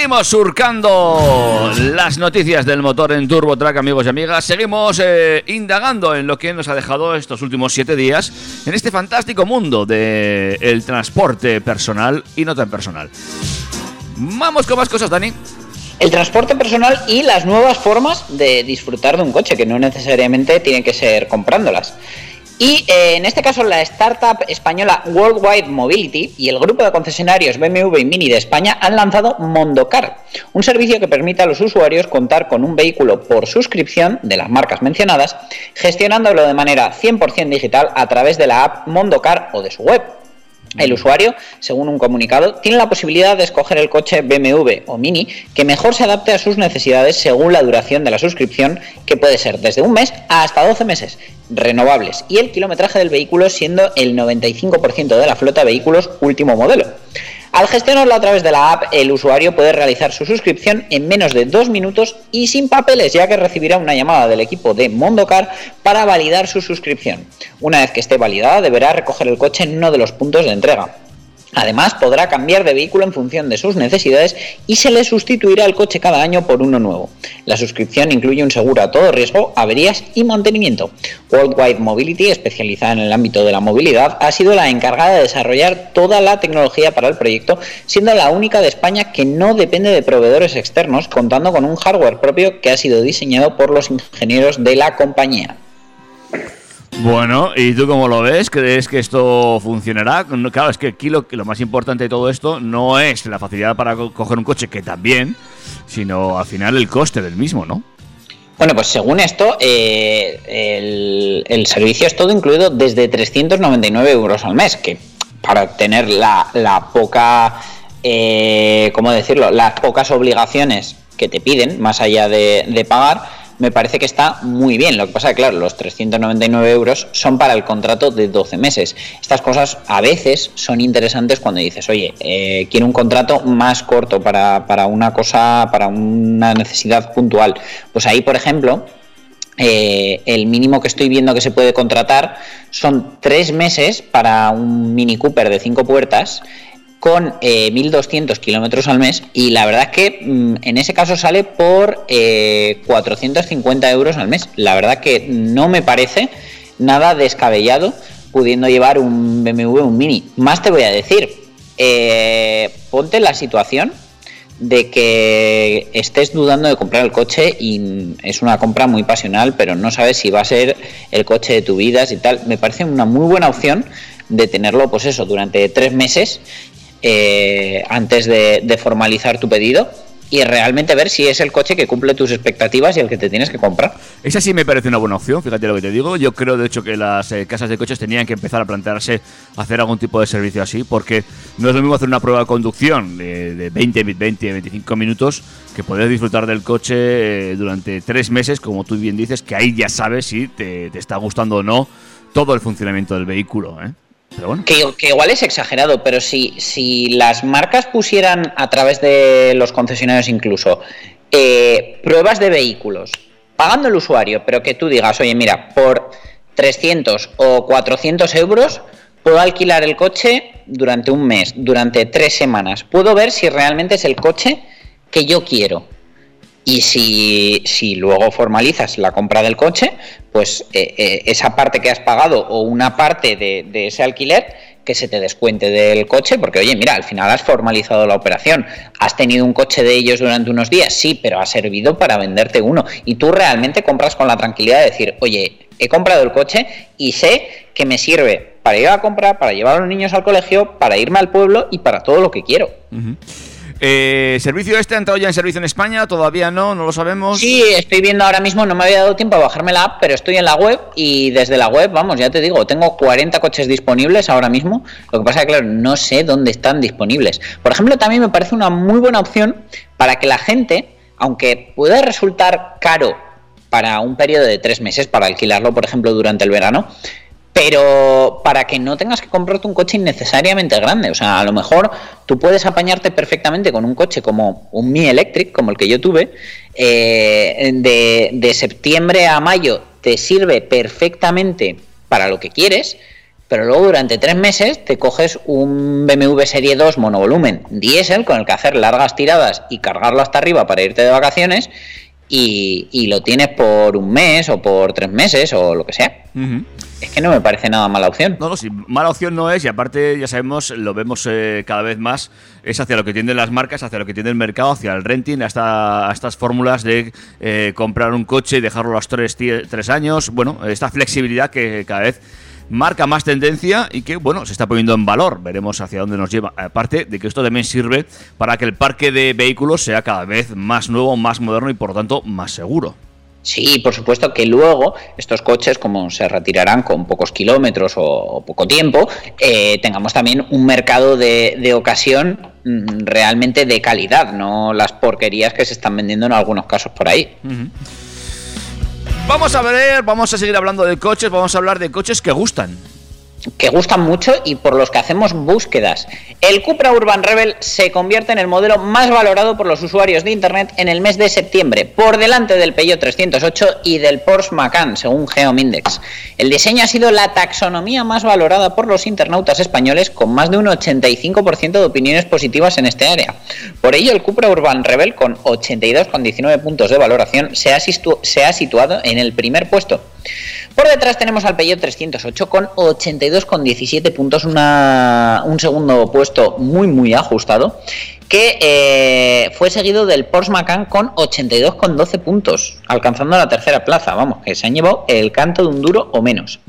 Seguimos surcando las noticias del motor en Turbo Track, amigos y amigas. Seguimos eh, indagando en lo que nos ha dejado estos últimos siete días en este fantástico mundo del transporte personal y no tan personal. Vamos con más cosas, Dani. El transporte personal y las nuevas formas de disfrutar de un coche, que no necesariamente tienen que ser comprándolas. Y eh, en este caso la startup española Worldwide Mobility y el grupo de concesionarios BMW y Mini de España han lanzado Mondocar, un servicio que permite a los usuarios contar con un vehículo por suscripción de las marcas mencionadas, gestionándolo de manera 100% digital a través de la app Mondocar o de su web. El usuario, según un comunicado, tiene la posibilidad de escoger el coche BMW o Mini que mejor se adapte a sus necesidades según la duración de la suscripción, que puede ser desde un mes hasta 12 meses, renovables, y el kilometraje del vehículo siendo el 95% de la flota de vehículos último modelo. Al gestionarlo a través de la app, el usuario puede realizar su suscripción en menos de dos minutos y sin papeles, ya que recibirá una llamada del equipo de Mondocar para validar su suscripción. Una vez que esté validada, deberá recoger el coche en uno de los puntos de entrega. Además, podrá cambiar de vehículo en función de sus necesidades y se le sustituirá el coche cada año por uno nuevo. La suscripción incluye un seguro a todo riesgo, averías y mantenimiento. Worldwide Mobility, especializada en el ámbito de la movilidad, ha sido la encargada de desarrollar toda la tecnología para el proyecto, siendo la única de España que no depende de proveedores externos, contando con un hardware propio que ha sido diseñado por los ingenieros de la compañía. Bueno, ¿y tú cómo lo ves? ¿Crees que esto funcionará? Claro, es que aquí lo, lo más importante de todo esto no es la facilidad para co- coger un coche, que también, sino al final el coste del mismo, ¿no? Bueno, pues según esto, eh, el, servicio es todo incluido desde 399 euros al mes, que para tener la, la poca, eh, ¿cómo decirlo? Las pocas obligaciones que te piden, más allá de pagar, me parece que está muy bien. Lo que pasa es que, claro, los 399 euros son para el contrato de 12 meses. Estas cosas a veces son interesantes cuando dices, oye, eh, quiero un contrato más corto para, para una cosa, para una necesidad puntual. Pues ahí, por ejemplo, eh, el mínimo que estoy viendo que se puede contratar son tres meses para un Mini Cooper de cinco puertas con eh, 1.200 kilómetros al mes y la verdad es que mm, en ese caso sale por eh, 450 euros al mes. La verdad que no me parece nada descabellado pudiendo llevar un BMW, un Mini. Más te voy a decir, eh, ponte la situación de que estés dudando de comprar el coche y es una compra muy pasional, pero no sabes si va a ser el coche de tu vida y tal. Me parece una muy buena opción de tenerlo, pues eso, durante tres meses eh, antes de, formalizar tu pedido y realmente ver si es el coche que cumple tus expectativas y el que te tienes que comprar. Esa sí me parece una buena opción, fíjate lo que te digo. Yo creo, de hecho, que las eh, casas de coches tenían que empezar a plantearse hacer algún tipo de servicio así, porque no es lo mismo hacer una prueba de conducción de, de 20, 20, 25 minutos que poder disfrutar del coche eh, durante tres meses, como tú bien dices, que ahí ya sabes si te, te está gustando o no todo el funcionamiento del vehículo. ¿eh? Que igual es exagerado, pero si, si las marcas pusieran a través de los concesionarios incluso eh, pruebas de vehículos, pagando el usuario, pero que tú digas, oye, mira, por 300 o 400 euros puedo alquilar el coche durante un mes, durante tres semanas. Puedo ver si realmente es el coche que yo quiero. Y si, si luego formalizas la compra del coche, pues eh, eh, esa parte que has pagado o una parte de, ese alquiler que se te descuente del coche, porque oye, mira, al final has formalizado la operación, has tenido un coche de ellos durante unos días, sí, pero ha servido para venderte uno. Y tú realmente compras con la tranquilidad de decir, oye, he comprado el coche y sé que me sirve para ir a comprar, para llevar a los niños al colegio, para irme al pueblo y para todo lo que quiero. Eh, ¿Servicio este ha entrado ya en servicio en España? ¿Todavía no? ¿No lo sabemos? Sí, estoy viendo ahora mismo, no me había dado tiempo a bajarme la app, pero estoy en la web y desde la web, vamos, ya te digo, tengo 40 coches disponibles ahora mismo. Lo que pasa es que, claro, no sé dónde están disponibles. Por ejemplo, también me parece una muy buena opción para que la gente, aunque pueda resultar caro para un periodo de tres meses, para alquilarlo, por ejemplo, durante el verano, pero para que no tengas que comprarte un coche innecesariamente grande. O sea, a lo mejor tú puedes apañarte perfectamente con un coche como un Mi Electric, como el que yo tuve, eh, de, de septiembre a mayo te sirve perfectamente para lo que quieres, pero luego durante tres meses te coges un BMW Serie 2 monovolumen diésel con el que hacer largas tiradas y cargarlo hasta arriba para irte de vacaciones y, y lo tienes por un mes o por tres meses o lo que sea. Es que no me parece nada mala opción. No, no, sí, mala opción no es y aparte ya sabemos, lo vemos eh, cada vez más, es hacia lo que tienden las marcas, hacia lo que tiende el mercado, hacia el renting, hasta a estas fórmulas de eh, comprar un coche y dejarlo a los tres, tres años. Bueno, esta flexibilidad que cada vez marca más tendencia y que, bueno, se está poniendo en valor. Veremos hacia dónde nos lleva. Aparte de que esto también sirve para que el parque de vehículos sea cada vez más nuevo, más moderno y por lo tanto más seguro. Sí, por supuesto que luego estos coches, como se retirarán con pocos kilómetros o, poco tiempo, eh, tengamos también un mercado de, de ocasión mm, realmente de calidad, no las porquerías que se están vendiendo en algunos casos por ahí. Vamos a ver, vamos a seguir hablando de coches, vamos a hablar de coches que gustan. Que gustan mucho y por los que hacemos búsquedas. El Cupra Urban Rebel se convierte en el modelo más valorado por los usuarios de Internet en el mes de septiembre, por delante del Peugeot 308 y del Porsche Macan, según Geomindex. El diseño ha sido la taxonomía más valorada por los internautas españoles, con más de un 85% de opiniones positivas en este área. Por ello, el Cupra Urban Rebel, con 82,19 puntos de valoración, se ha, se situado en el primer puesto. Por detrás tenemos al Peugeot 308 con 82,17 puntos, una- un segundo puesto muy muy ajustado, que eh, fue seguido del Porsche Macan con 82,12 puntos, alcanzando la tercera plaza, vamos, que se han llevado el canto de un duro o menos.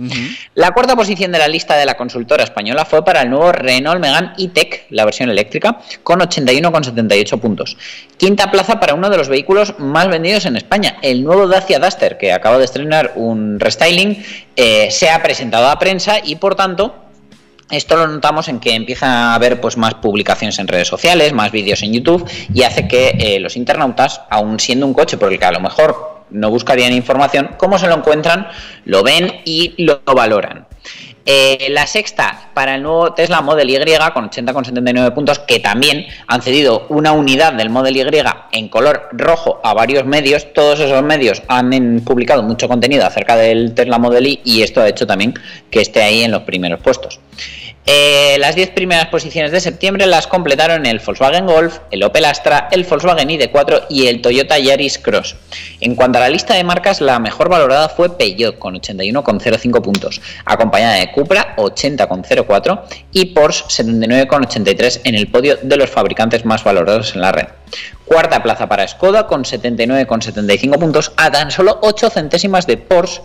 La cuarta posición de la lista de la consultora española fue para el nuevo Renault Megane E-Tech, la versión eléctrica, con 81,78 puntos. Quinta plaza para uno de los vehículos más vendidos en España, el nuevo Dacia Duster, que acaba de estrenar un restyling, eh, se ha presentado a prensa y por tanto esto lo notamos en que empieza a haber pues más publicaciones en redes sociales, más vídeos en YouTube y hace que eh, los internautas, aun siendo un coche por el que a lo mejor no buscarían información, como se lo encuentran, lo ven y lo valoran. Eh, la sexta para el nuevo Tesla Model Y con 80,79 puntos, que también han cedido una unidad del Model Y en color rojo a varios medios. Todos esos medios han publicado mucho contenido acerca del Tesla Model Y y esto ha hecho también que esté ahí en los primeros puestos. Eh, las 10 primeras posiciones de septiembre las completaron el Volkswagen Golf, el Opel Astra, el Volkswagen ID4 y el Toyota Yaris Cross. En cuanto a la lista de marcas, la mejor valorada fue Peugeot con 81,05 puntos, acompañada de Cupra 80,04 y Porsche 79,83 en el podio de los fabricantes más valorados en la red. Cuarta plaza para Skoda con 79,75 puntos a tan solo 8 centésimas de Porsche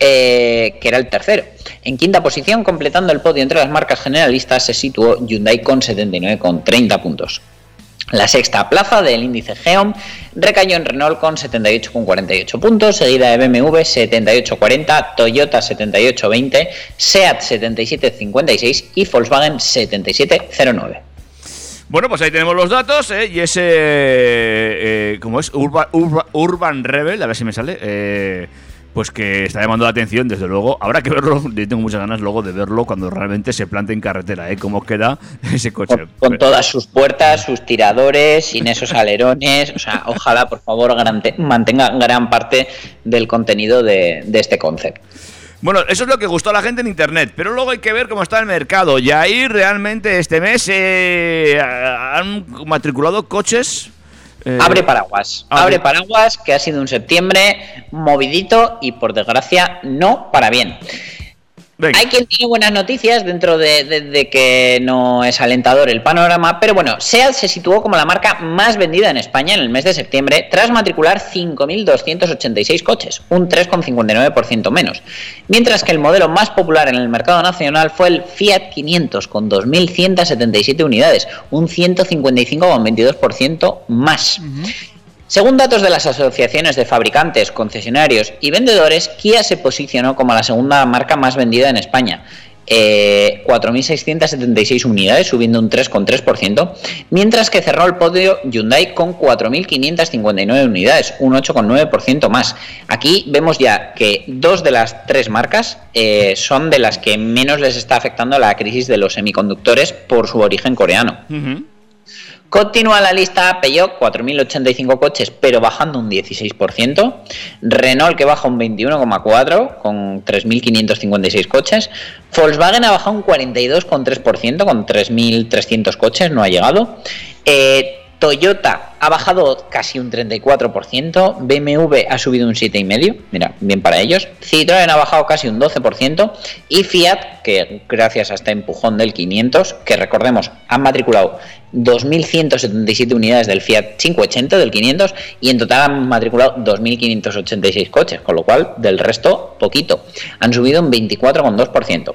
eh, que era el tercero. En quinta posición, completando el podio entre las marcas generalistas, se situó Hyundai con 79,30 puntos. La sexta plaza del índice Geom recayó en Renault con 78,48 puntos, seguida de BMW 78,40, Toyota 78,20, SEAT 77,56 y Volkswagen 77,09. Bueno, pues ahí tenemos los datos, ¿eh? Y ese. eh, ¿Cómo es? Urba- Urban Rebel, a ver si me sale. eh, pues que está llamando la atención, desde luego. Habrá que verlo, yo tengo muchas ganas luego de verlo cuando realmente se plante en carretera, ¿eh? Cómo queda ese coche. Con, con todas sus puertas, sus tiradores, sin esos alerones. O sea, ojalá, por favor, garante- mantenga gran parte del contenido de, de este concepto. Bueno, eso es lo que gustó a la gente en internet, pero luego hay que ver cómo está el mercado. Y ahí realmente este mes eh, han matriculado coches Eh, Abre paraguas. abre- Abre paraguas, que ha sido un septiembre movidito y por desgracia no para bien. Venga. Hay quien tiene buenas noticias dentro de, de- de que no es alentador el panorama, pero bueno, SEAT se situó como la marca más vendida en España en el mes de septiembre tras matricular 5.286 coches, un 3,59% menos, mientras que el modelo más popular en el mercado nacional fue el Fiat 500 con 2.177 unidades, un 155,22% más. Según datos de las asociaciones de fabricantes, concesionarios y vendedores, Kia se posicionó como la segunda marca más vendida en España. eh, 4.676 unidades, subiendo un 3,3%, mientras que cerró el podio Hyundai con 4.559 unidades, un 8,9% más. Aquí vemos ya que dos de las tres marcas eh, son de las que menos les está afectando la crisis de los semiconductores por su origen coreano. Continúa la lista Peugeot, 4.085 coches, pero bajando un 16%. Renault que baja un 21,4% con 3.556 coches. Volkswagen ha bajado un 42,3% con 3.300 coches, no ha llegado. Eh, Toyota ha bajado casi un 34%, BMW ha subido un 7,5%, mira, bien para ellos, Citroën ha bajado casi un 12% y Fiat, que gracias a este empujón del 500, que recordemos, han matriculado 2.177 unidades del Fiat 580 del 500 y en total han matriculado 2.586 coches, con lo cual del resto poquito, han subido un 24,2%.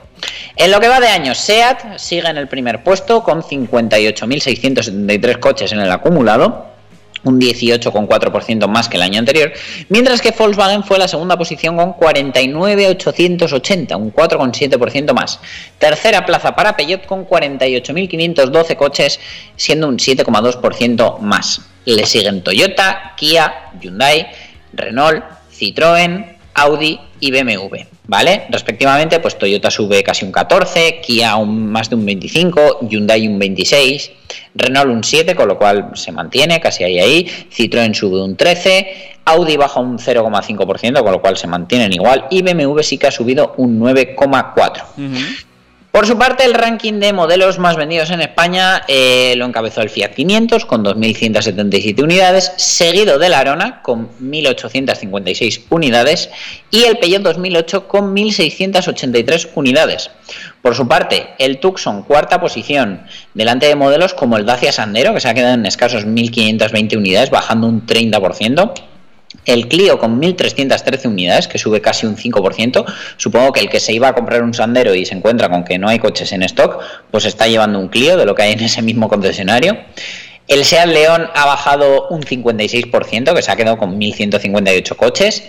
En lo que va de año, SEAT sigue en el primer puesto con 58.673 coches en el acumulado, un 18,4% más que el año anterior, mientras que Volkswagen fue la segunda posición con 49.880, un 4,7% más. Tercera plaza para Peugeot con 48.512 coches, siendo un 7,2% más. Le siguen Toyota, Kia, Hyundai, Renault, Citroën, Audi y BMW, ¿vale? Respectivamente, pues Toyota sube casi un 14, Kia un, más de un 25, Hyundai un 26, Renault un 7, con lo cual se mantiene casi ahí ahí, Citroën sube un 13, Audi baja un 0,5%, con lo cual se mantienen igual, y BMW sí que ha subido un 9,4%. Por su parte, el ranking de modelos más vendidos en España eh, lo encabezó el Fiat 500 con 2.177 unidades, seguido del Arona con 1.856 unidades y el Peugeot 2008 con 1.683 unidades. Por su parte, el Tucson cuarta posición, delante de modelos como el Dacia Sandero, que se ha quedado en escasos 1.520 unidades, bajando un 30%. El Clio con 1.313 unidades, que sube casi un 5%. Supongo que el que se iba a comprar un Sandero y se encuentra con que no hay coches en stock, pues está llevando un Clio de lo que hay en ese mismo concesionario. El Seat León ha bajado un 56%, que se ha quedado con 1.158 coches.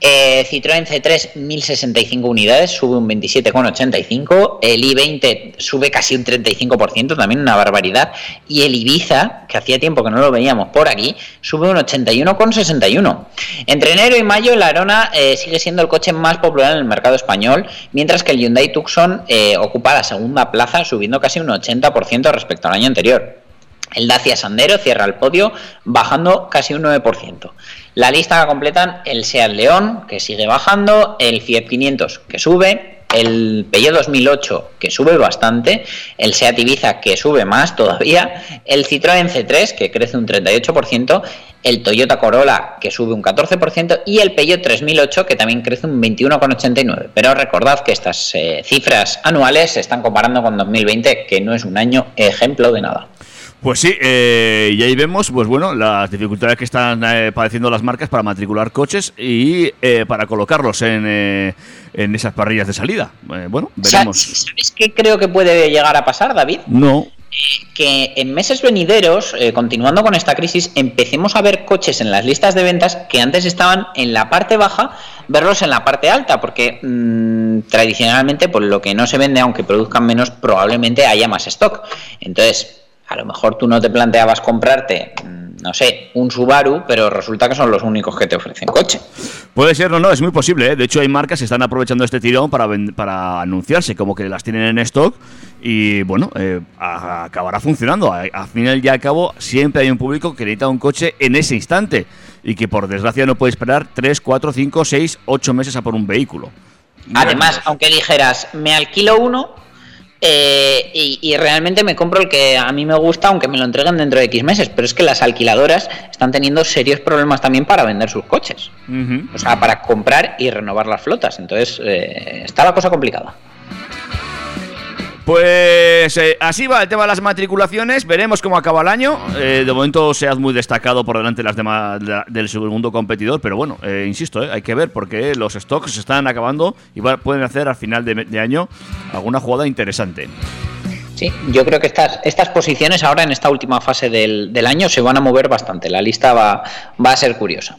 Eh, Citroën C3, 1065 unidades, sube un 27,85. El i20 sube casi un 35%, también una barbaridad. Y el Ibiza, que hacía tiempo que no lo veíamos por aquí, sube un 81,61. Entre enero y mayo, la Arona eh, sigue siendo el coche más popular en el mercado español, mientras que el Hyundai Tucson eh, ocupa la segunda plaza, subiendo casi un 80% respecto al año anterior. El Dacia Sandero cierra el podio bajando casi un 9%. La lista la completan el Seat León, que sigue bajando, el Fiat 500, que sube, el Peugeot 2008, que sube bastante, el Seat Ibiza, que sube más todavía, el Citroën C3, que crece un 38%, el Toyota Corolla, que sube un 14%, y el Peugeot 3008, que también crece un 21,89%. Pero recordad que estas eh, cifras anuales se están comparando con 2020, que no es un año ejemplo de nada. Pues sí, eh, y ahí vemos, pues bueno, las dificultades que están eh, padeciendo las marcas para matricular coches y eh, para colocarlos en, eh, en esas parrillas de salida. Eh, bueno, veremos. ¿Sabes qué creo que puede llegar a pasar, David? No. Que en meses venideros, eh, continuando con esta crisis, empecemos a ver coches en las listas de ventas que antes estaban en la parte baja, verlos en la parte alta, porque mm, tradicionalmente, por lo que no se vende, aunque produzcan menos, probablemente haya más stock. Entonces, a lo mejor tú no te planteabas comprarte, mm, no sé, un Subaru, pero resulta que son los únicos que te ofrecen coche. Puede ser, no, no, es muy posible. ¿eh? De hecho, hay marcas que están aprovechando este tirón para, para anunciarse, como que las tienen en stock y bueno, eh, acabará funcionando. Al final y al cabo, siempre hay un público que necesita un coche en ese instante y que por desgracia no puede esperar 3, 4, 5, 6, 8 meses a por un vehículo. Además, aunque dijeras, me alquilo uno, Eh, y, y realmente me compro el que a mí me gusta, aunque me lo entreguen dentro de X meses. Pero es que las alquiladoras están teniendo serios problemas también para vender sus coches. O sea, para comprar y renovar las flotas. Entonces, eh, está la cosa complicada. Pues eh, así va el tema de las matriculaciones. Veremos cómo acaba el año. Eh, de momento SEAT muy destacado por delante de las demás de la- del segundo competidor. Pero bueno, eh, insisto, hay que ver porque los stocks se están acabando y va- pueden hacer al final de, de año alguna jugada interesante. Sí, yo creo que estas, estas posiciones ahora en esta última fase del, del año se van a mover bastante. La lista va, va a ser curiosa.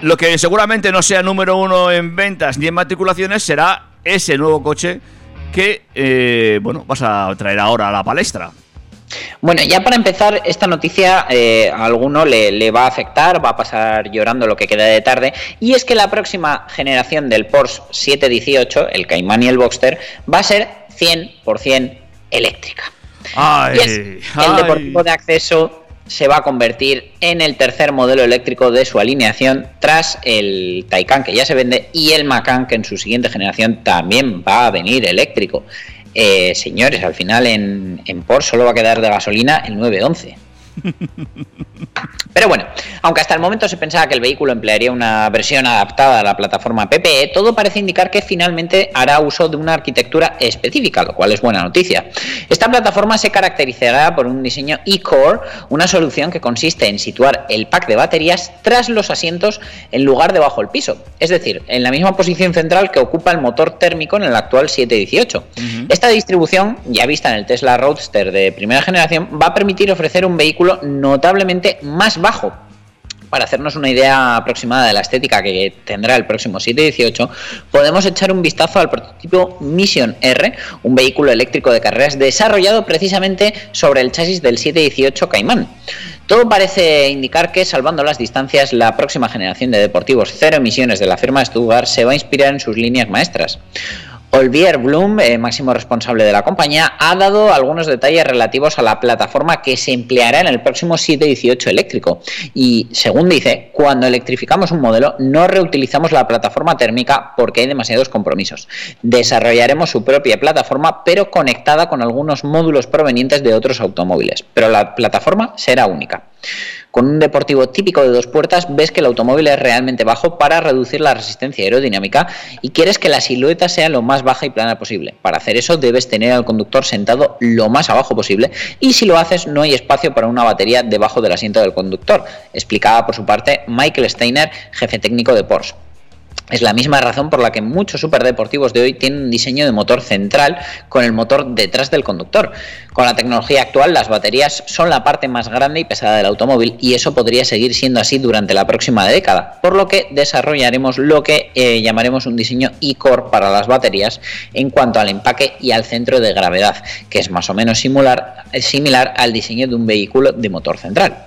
Lo que seguramente no sea número uno en ventas ni en matriculaciones será ese nuevo coche que, eh, bueno, vas a traer ahora a la palestra. Bueno, ya para empezar, esta noticia eh, a alguno le, le va a afectar, va a pasar llorando lo que queda de tarde, y es que la próxima generación del Porsche 718, el Cayman y el Boxster, va a ser 100% eléctrica. Ay, Y es el ay. deportivo de acceso se va a convertir en el tercer modelo eléctrico de su alineación tras el Taycan que ya se vende y el Macan que en su siguiente generación también va a venir eléctrico. Eh, señores, al final en, en Porsche solo va a quedar de gasolina el 911. Pero bueno, aunque hasta el momento se pensaba que el vehículo emplearía una versión adaptada a la plataforma PPE, todo parece indicar que finalmente hará uso de una arquitectura específica, lo cual es buena noticia. Esta plataforma se caracterizará por un diseño e-core, una solución que consiste en situar el pack de baterías tras los asientos en lugar de bajo el piso, es decir, en la misma posición central que ocupa el motor térmico en el actual 718. Esta distribución, ya vista en el Tesla Roadster de primera generación, va a permitir ofrecer un vehículo notablemente más bajo. Para hacernos una idea aproximada de la estética que tendrá el próximo 718, podemos echar un vistazo al prototipo Mission R, un vehículo eléctrico de carreras desarrollado precisamente sobre el chasis del 718 Cayman. Todo parece indicar que, salvando las distancias, la próxima generación de deportivos cero emisiones de la firma Stuttgart se va a inspirar en sus líneas maestras. Olivier Blum, eh, máximo responsable de la compañía, ha dado algunos detalles relativos a la plataforma que se empleará en el próximo 718 eléctrico. Y según dice, cuando electrificamos un modelo no reutilizamos la plataforma térmica porque hay demasiados compromisos. Desarrollaremos su propia plataforma pero conectada con algunos módulos provenientes de otros automóviles. Pero la plataforma será única. Con un deportivo típico de dos puertas ves que el automóvil es realmente bajo para reducir la resistencia aerodinámica y quieres que la silueta sea lo más baja y plana posible. Para hacer eso debes tener al conductor sentado lo más abajo posible y si lo haces no hay espacio para una batería debajo del asiento del conductor, explicaba por su parte Michael Steiner, jefe técnico de Porsche. Es la misma razón por la que muchos superdeportivos de hoy tienen un diseño de motor central con el motor detrás del conductor. Con la tecnología actual, las baterías son la parte más grande y pesada del automóvil y eso podría seguir siendo así durante la próxima década, por lo que desarrollaremos lo que eh, llamaremos un diseño e-core para las baterías en cuanto al empaque y al centro de gravedad, que es más o menos similar, similar al diseño de un vehículo de motor central.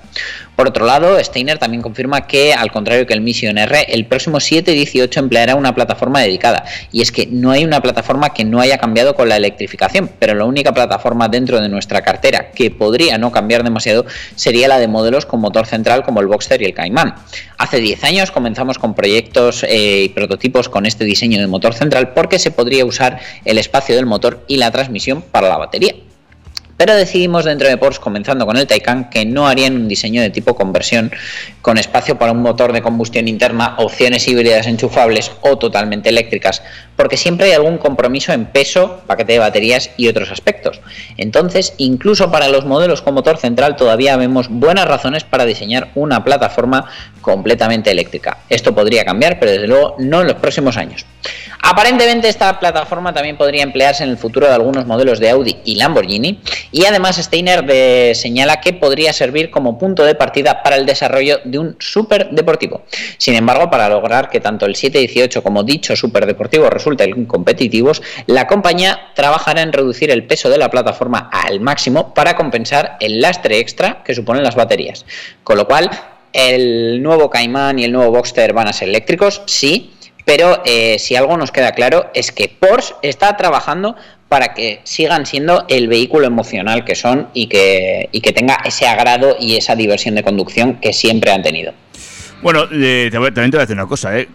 Por otro lado, Steiner también confirma que, al contrario que el Mission R, el próximo 718 empleará una plataforma dedicada. Y es que no hay una plataforma que no haya cambiado con la electrificación, pero la única plataforma dentro de nuestra cartera que podría no cambiar demasiado sería la de modelos con motor central como el Boxster y el Cayman. Hace 10 años comenzamos con proyectos eh, y prototipos con este diseño de motor central porque se podría usar el espacio del motor y la transmisión para la batería. Pero decidimos dentro de Porsche, comenzando con el Taycan, que no harían un diseño de tipo conversión con espacio para un motor de combustión interna, opciones híbridas enchufables o totalmente eléctricas, porque siempre hay algún compromiso en peso, paquete de baterías y otros aspectos. Entonces, incluso para los modelos con motor central todavía vemos buenas razones para diseñar una plataforma completamente eléctrica. Esto podría cambiar, pero desde luego no en los próximos años. Aparentemente esta plataforma también podría emplearse en el futuro de algunos modelos de Audi y Lamborghini y además Steiner señala que podría servir como punto de partida para el desarrollo de un superdeportivo. Sin embargo, para lograr que tanto el 718 como dicho superdeportivo resulten competitivos, la compañía trabajará en reducir el peso de la plataforma al máximo para compensar el lastre extra que suponen las baterías. Con lo cual, el nuevo Cayman y el nuevo Boxster van a ser eléctricos, sí, pero eh, si algo nos queda claro es que Porsche está trabajando para que sigan siendo el vehículo emocional que son y que, y que tenga ese agrado y esa diversión de conducción que siempre han tenido. Bueno, eh, también te voy a decir una cosa, ¿eh?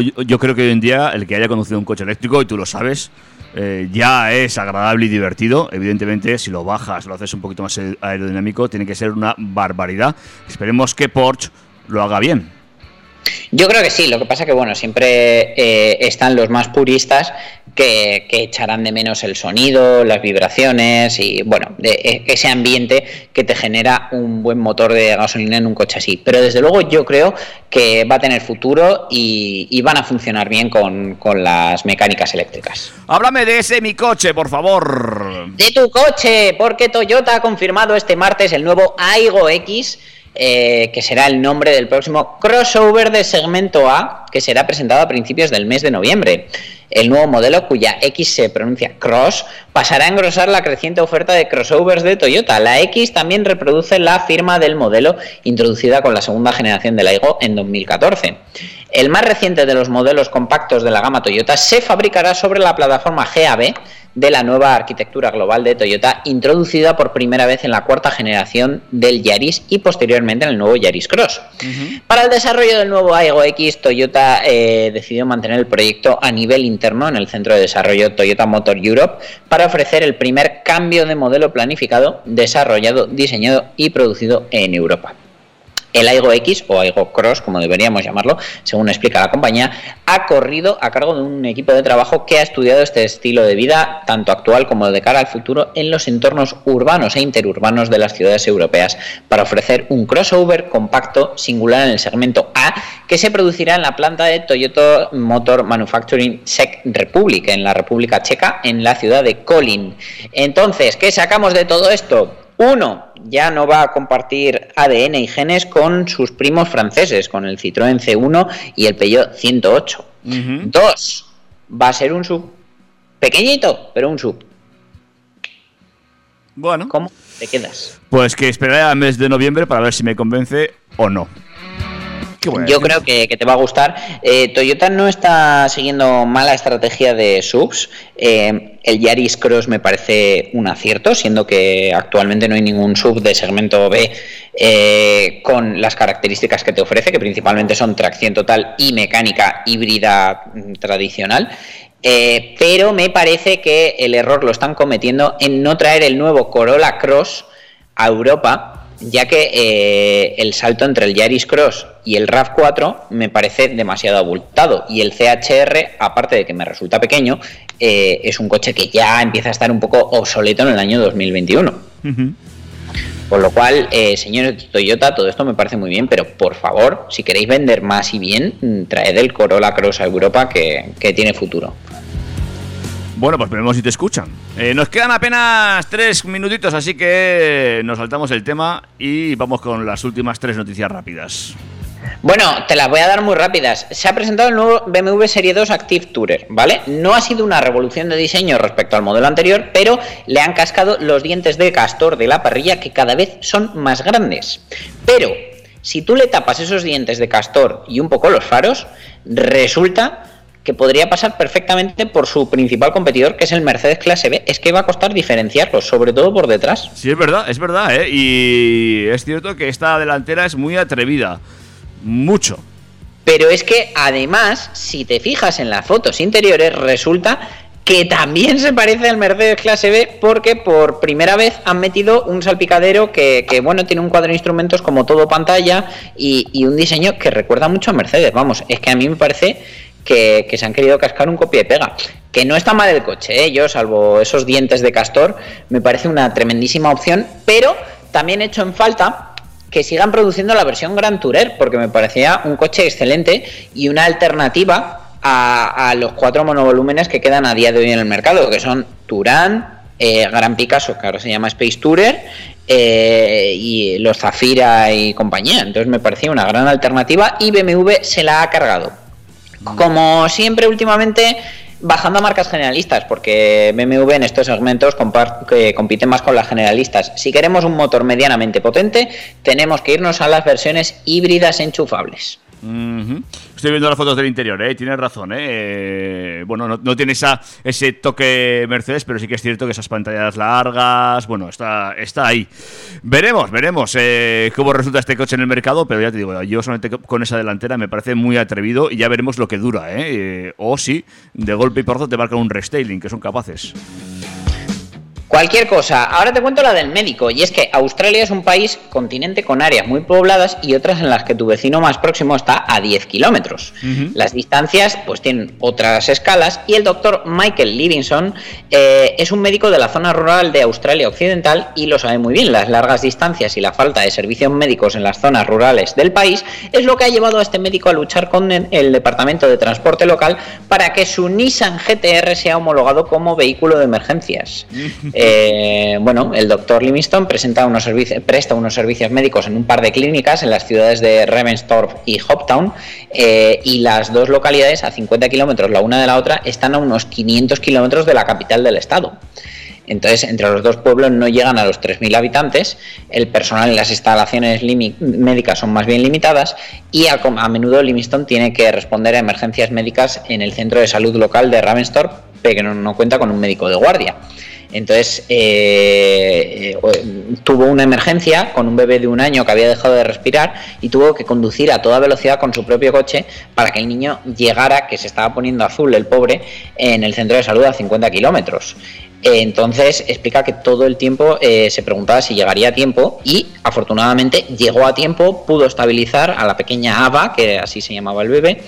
Yo creo que hoy en día el que haya conducido un coche eléctrico, y tú lo sabes, eh, ya es agradable y divertido. Evidentemente, si lo bajas, lo haces un poquito más aerodinámico, tiene que ser una barbaridad. Esperemos que Porsche lo haga bien. Yo creo que sí, lo que pasa que bueno, siempre eh, están los más puristas que, que echarán de menos el sonido, las vibraciones y bueno, de, e- ese ambiente que te genera un buen motor de gasolina en un coche así. Pero desde luego yo creo que va a tener futuro y, y van a funcionar bien con, con las mecánicas eléctricas. Háblame de ese mi coche, por favor. De tu coche, porque Toyota ha confirmado este martes el nuevo Aigo X, eh, que será el nombre del próximo crossover de segmento A, que será presentado a principios del mes de noviembre. El nuevo modelo, cuya X se pronuncia Cross, pasará a engrosar la creciente oferta de crossovers de Toyota. La X también reproduce la firma del modelo introducida con la segunda generación del Aigo en 2014. El más reciente de los modelos compactos de la gama Toyota se fabricará sobre la plataforma GAB de la nueva arquitectura global de Toyota, introducida por primera vez en la cuarta generación del Yaris y posteriormente en el nuevo Yaris Cross. Para el desarrollo del nuevo Aigo X, Toyota eh, decidió mantener el proyecto a nivel interno en el centro de desarrollo Toyota Motor Europe para ofrecer el primer cambio de modelo planificado, desarrollado, diseñado y producido en Europa. El Aigo X o Aigo Cross, como deberíamos llamarlo, según explica la compañía, ha corrido a cargo de un equipo de trabajo que ha estudiado este estilo de vida, tanto actual como de cara al futuro, en los entornos urbanos e interurbanos de las ciudades europeas, para ofrecer un crossover compacto singular en el segmento A, que se producirá en la planta de Toyota Motor Manufacturing Czech Republic, en la República Checa, en la ciudad de Kolín. Entonces, ¿qué sacamos de todo esto? Uno, ya no va a compartir ADN y genes con sus primos franceses, con el Citroën C1 y el Peugeot 108. Dos, va a ser un sub. Pequeñito, pero un sub. Bueno, ¿Cómo te quedas? pues que esperaré al mes de noviembre para ver si me convence o no. ¿Qué voy a Yo creo que, que te va a gustar. Eh, Toyota no está siguiendo mala estrategia de subs. Eh, el Yaris Cross me parece un acierto, siendo que actualmente no hay ningún sub de segmento B eh, con las características que te ofrece, que principalmente son tracción total y mecánica híbrida mm, tradicional. Pero me parece que el error lo están cometiendo en no traer el nuevo Corolla Cross a Europa, ya que eh, el salto entre el Yaris Cross y el RAV4 me parece demasiado abultado. Y el CHR, aparte de que me resulta pequeño, eh, es un coche que ya empieza a estar un poco obsoleto en el año 2021. Ujú. Por lo cual, eh, señores de Toyota, todo esto me parece muy bien, pero por favor, si queréis vender más y bien, mm, traed el Corolla Cross a Europa que, que tiene futuro. Bueno, pues veremos si te escuchan. Eh, nos quedan apenas tres minutitos, así que nos saltamos el tema y vamos con las últimas tres noticias rápidas. Bueno, te las voy a dar muy rápidas. Se ha presentado el nuevo BMW Serie 2 Active Tourer, ¿vale? No ha sido una revolución de diseño respecto al modelo anterior, pero le han cascado los dientes de castor de la parrilla que cada vez son más grandes. Pero si tú le tapas esos dientes de castor y un poco los faros, resulta que podría pasar perfectamente por su principal competidor, que es el Mercedes Clase B. Es que va a costar diferenciarlos, sobre todo por detrás. Sí, es verdad, es verdad, ¿eh? Y es cierto que esta delantera es muy atrevida. Mucho. Pero es que además, si te fijas en las fotos interiores, resulta que también se parece al Mercedes Clase B porque por primera vez han metido un salpicadero que, que, bueno, tiene un cuadro de instrumentos como todo pantalla y, y un diseño que recuerda mucho a Mercedes. Vamos, es que a mí me parece que, se han querido cascar un copia y pega. Que no está mal el coche, ¿eh? yo, salvo esos dientes de castor, me parece una tremendísima opción, pero también he hecho en falta que sigan produciendo la versión Gran Tourer, porque me parecía un coche excelente y una alternativa a, a los cuatro monovolúmenes que quedan a día de hoy en el mercado, que son Turán, eh, Gran Picasso, que ahora se llama Space Tourer, eh, y los Zafira y compañía. Entonces me parecía una gran alternativa y BMW se la ha cargado. Como siempre últimamente bajando a marcas generalistas, porque BMW en estos segmentos que compite más con las generalistas. Si queremos un motor medianamente potente, tenemos que irnos a las versiones híbridas enchufables. Ujú. Estoy viendo las fotos del interior, ¿eh? tienes razón. ¿eh? Eh, Bueno, no, no tiene esa, ese toque Mercedes, pero sí que es cierto que esas pantallas largas, bueno, está, está ahí. Veremos, veremos eh, cómo resulta este coche en el mercado, pero ya te digo, yo solamente co- con esa delantera me parece muy atrevido y ya veremos lo que dura. ¿eh? Eh, o si de golpe y porzo te marcan un restyling, que son capaces. Cualquier cosa. Ahora te cuento la del médico. Y es que Australia es un país continente con áreas muy pobladas y otras en las que tu vecino más próximo está a 10 kilómetros. Las distancias pues tienen otras escalas y el doctor Michael Livingston eh, es un médico de la zona rural de Australia Occidental y lo sabe muy bien. Las largas distancias y la falta de servicios médicos en las zonas rurales del país es lo que ha llevado a este médico a luchar con el, el Departamento de Transporte Local para que su Nissan GTR sea homologado como vehículo de emergencias. Eh, bueno, el doctor Livingston presta unos servicios médicos en un par de clínicas en las ciudades de Ravensthorpe y Hopetown eh, y las dos localidades a 50 kilómetros la una de la otra están a unos 500 kilómetros de la capital del estado. Entonces, entre los dos pueblos no llegan a los 3.000 habitantes, el personal y las instalaciones médicas son más bien limitadas y a, a menudo Livingston tiene que responder a emergencias médicas en el centro de salud local de Ravensthorpe, pero no, no cuenta con un médico de guardia. Entonces eh, eh, tuvo una emergencia con un bebé de un año que había dejado de respirar y tuvo que conducir a toda velocidad con su propio coche para que el niño llegara, que se estaba poniendo azul el pobre, en el centro de salud a 50 kilómetros. Entonces explica que todo el tiempo eh, se preguntaba si llegaría a tiempo y afortunadamente llegó a tiempo, pudo estabilizar a la pequeña Ava, que así se llamaba el bebé,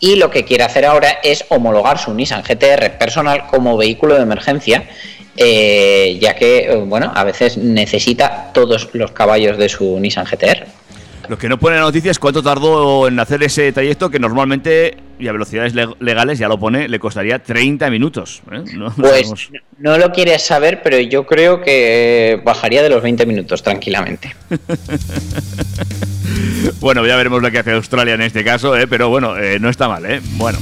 y lo que quiere hacer ahora es homologar su Nissan GTR personal como vehículo de emergencia, eh, ya que eh, bueno, a veces necesita todos los caballos de su Nissan GTR. Lo que no pone la noticia es cuánto tardó en hacer ese trayecto que normalmente, y a velocidades leg- legales, ya lo pone, le costaría 30 minutos. ¿eh? No- Pues no lo quieres saber, pero yo creo que bajaría de los 20 minutos tranquilamente. Bueno, ya veremos lo que hace Australia en este caso, ¿eh? pero bueno, eh, no está mal. ¿eh? Bueno,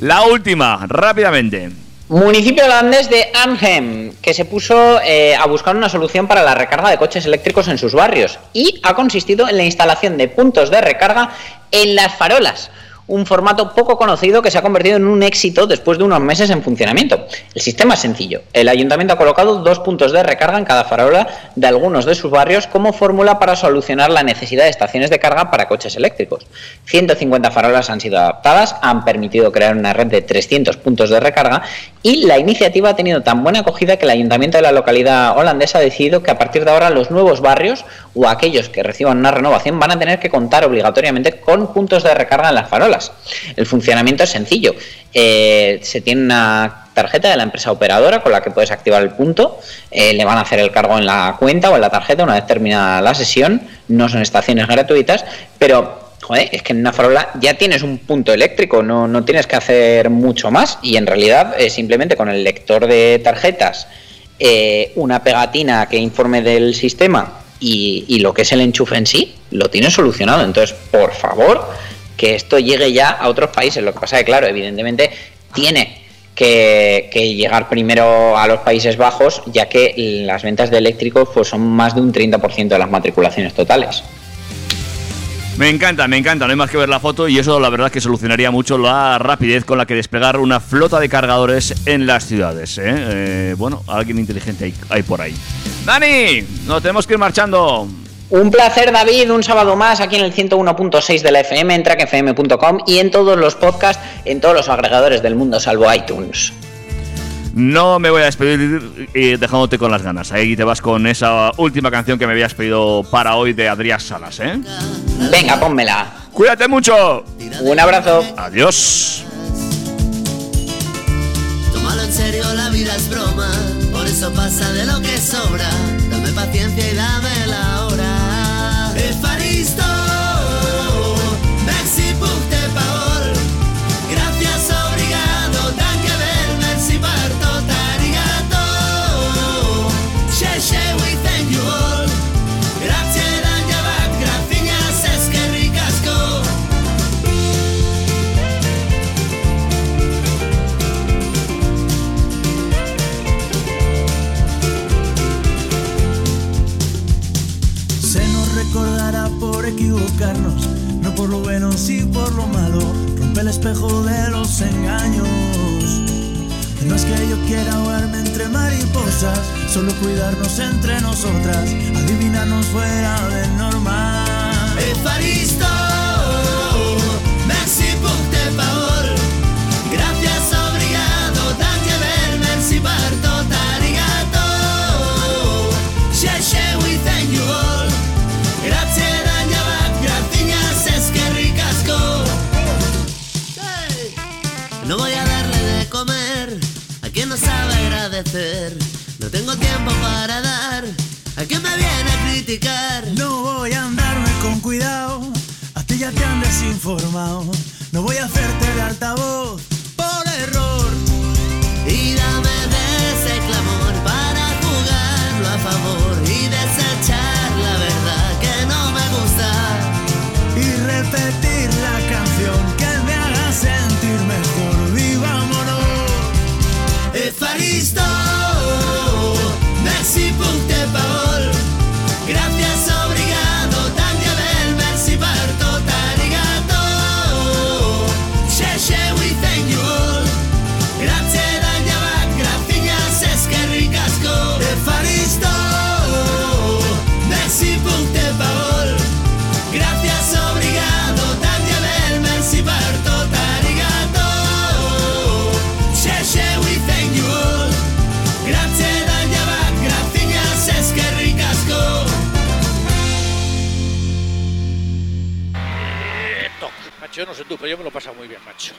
la última, rápidamente. Municipio holandés de Arnhem, que se puso eh, a buscar una solución para la recarga de coches eléctricos en sus barrios y ha consistido en la instalación de puntos de recarga en las farolas. Un formato poco conocido que se ha convertido en un éxito después de unos meses en funcionamiento. El sistema es sencillo. El ayuntamiento ha colocado dos puntos de recarga en cada farola de algunos de sus barrios como fórmula para solucionar la necesidad de estaciones de carga para coches eléctricos. 150 farolas han sido adaptadas, han permitido crear una red de 300 puntos de recarga y la iniciativa ha tenido tan buena acogida que el ayuntamiento de la localidad holandesa ha decidido que a partir de ahora los nuevos barrios o aquellos que reciban una renovación van a tener que contar obligatoriamente con puntos de recarga en las farolas. El funcionamiento es sencillo. Eh, se tiene una tarjeta de la empresa operadora con la que puedes activar el punto, eh, le van a hacer el cargo en la cuenta o en la tarjeta una vez terminada la sesión, no son estaciones gratuitas, pero joder, es que en una farola ya tienes un punto eléctrico, no, no tienes que hacer mucho más y en realidad eh, simplemente con el lector de tarjetas, eh, una pegatina que informe del sistema y, y lo que es el enchufe en sí, lo tienes solucionado. Entonces, por favor, que esto llegue ya a otros países. Lo que pasa es que, claro, evidentemente tiene que, que llegar primero a los Países Bajos, ya que las ventas de eléctricos pues, son más de un 30% de las matriculaciones totales. Me encanta, me encanta, no hay más que ver la foto y eso la verdad que solucionaría mucho la rapidez con la que desplegar una flota de cargadores en las ciudades. ¿eh? Eh, bueno, alguien inteligente hay, hay por ahí. Dani, nos tenemos que ir marchando. Un placer, David, un sábado más aquí en el 101.6 de la FM, en trackfm.com y en todos los podcasts, en todos los agregadores del mundo, salvo iTunes. No me voy a despedir eh, dejándote con las ganas. Ahí te vas con esa última canción que me habías pedido para hoy de Adrián Salas. ¿eh? Venga, pónmela. Cuídate mucho. Un abrazo. Adiós. Tómalo en serio, la vida es broma, por eso pasa de lo que sobra. Dame paciencia y dame la sí por lo malo, rompe el espejo de los engaños. No es que yo quiera ahogarme entre mariposas, solo cuidarnos entre nosotras, adivinarnos fuera del normal. Evaristo, merci pour tes paroles. Gracias, obrigado, danke ver, merci per agradecer. No tengo tiempo para dar a quien me viene a criticar. No voy a andarme con cuidado, a ti ya te han desinformado. No voy a hacerte el altavoz por error. Y dame de ese clamor para jugarlo a favor y desechar Evaristo, yo no sé tú, pero yo me lo he pasado muy bien, macho.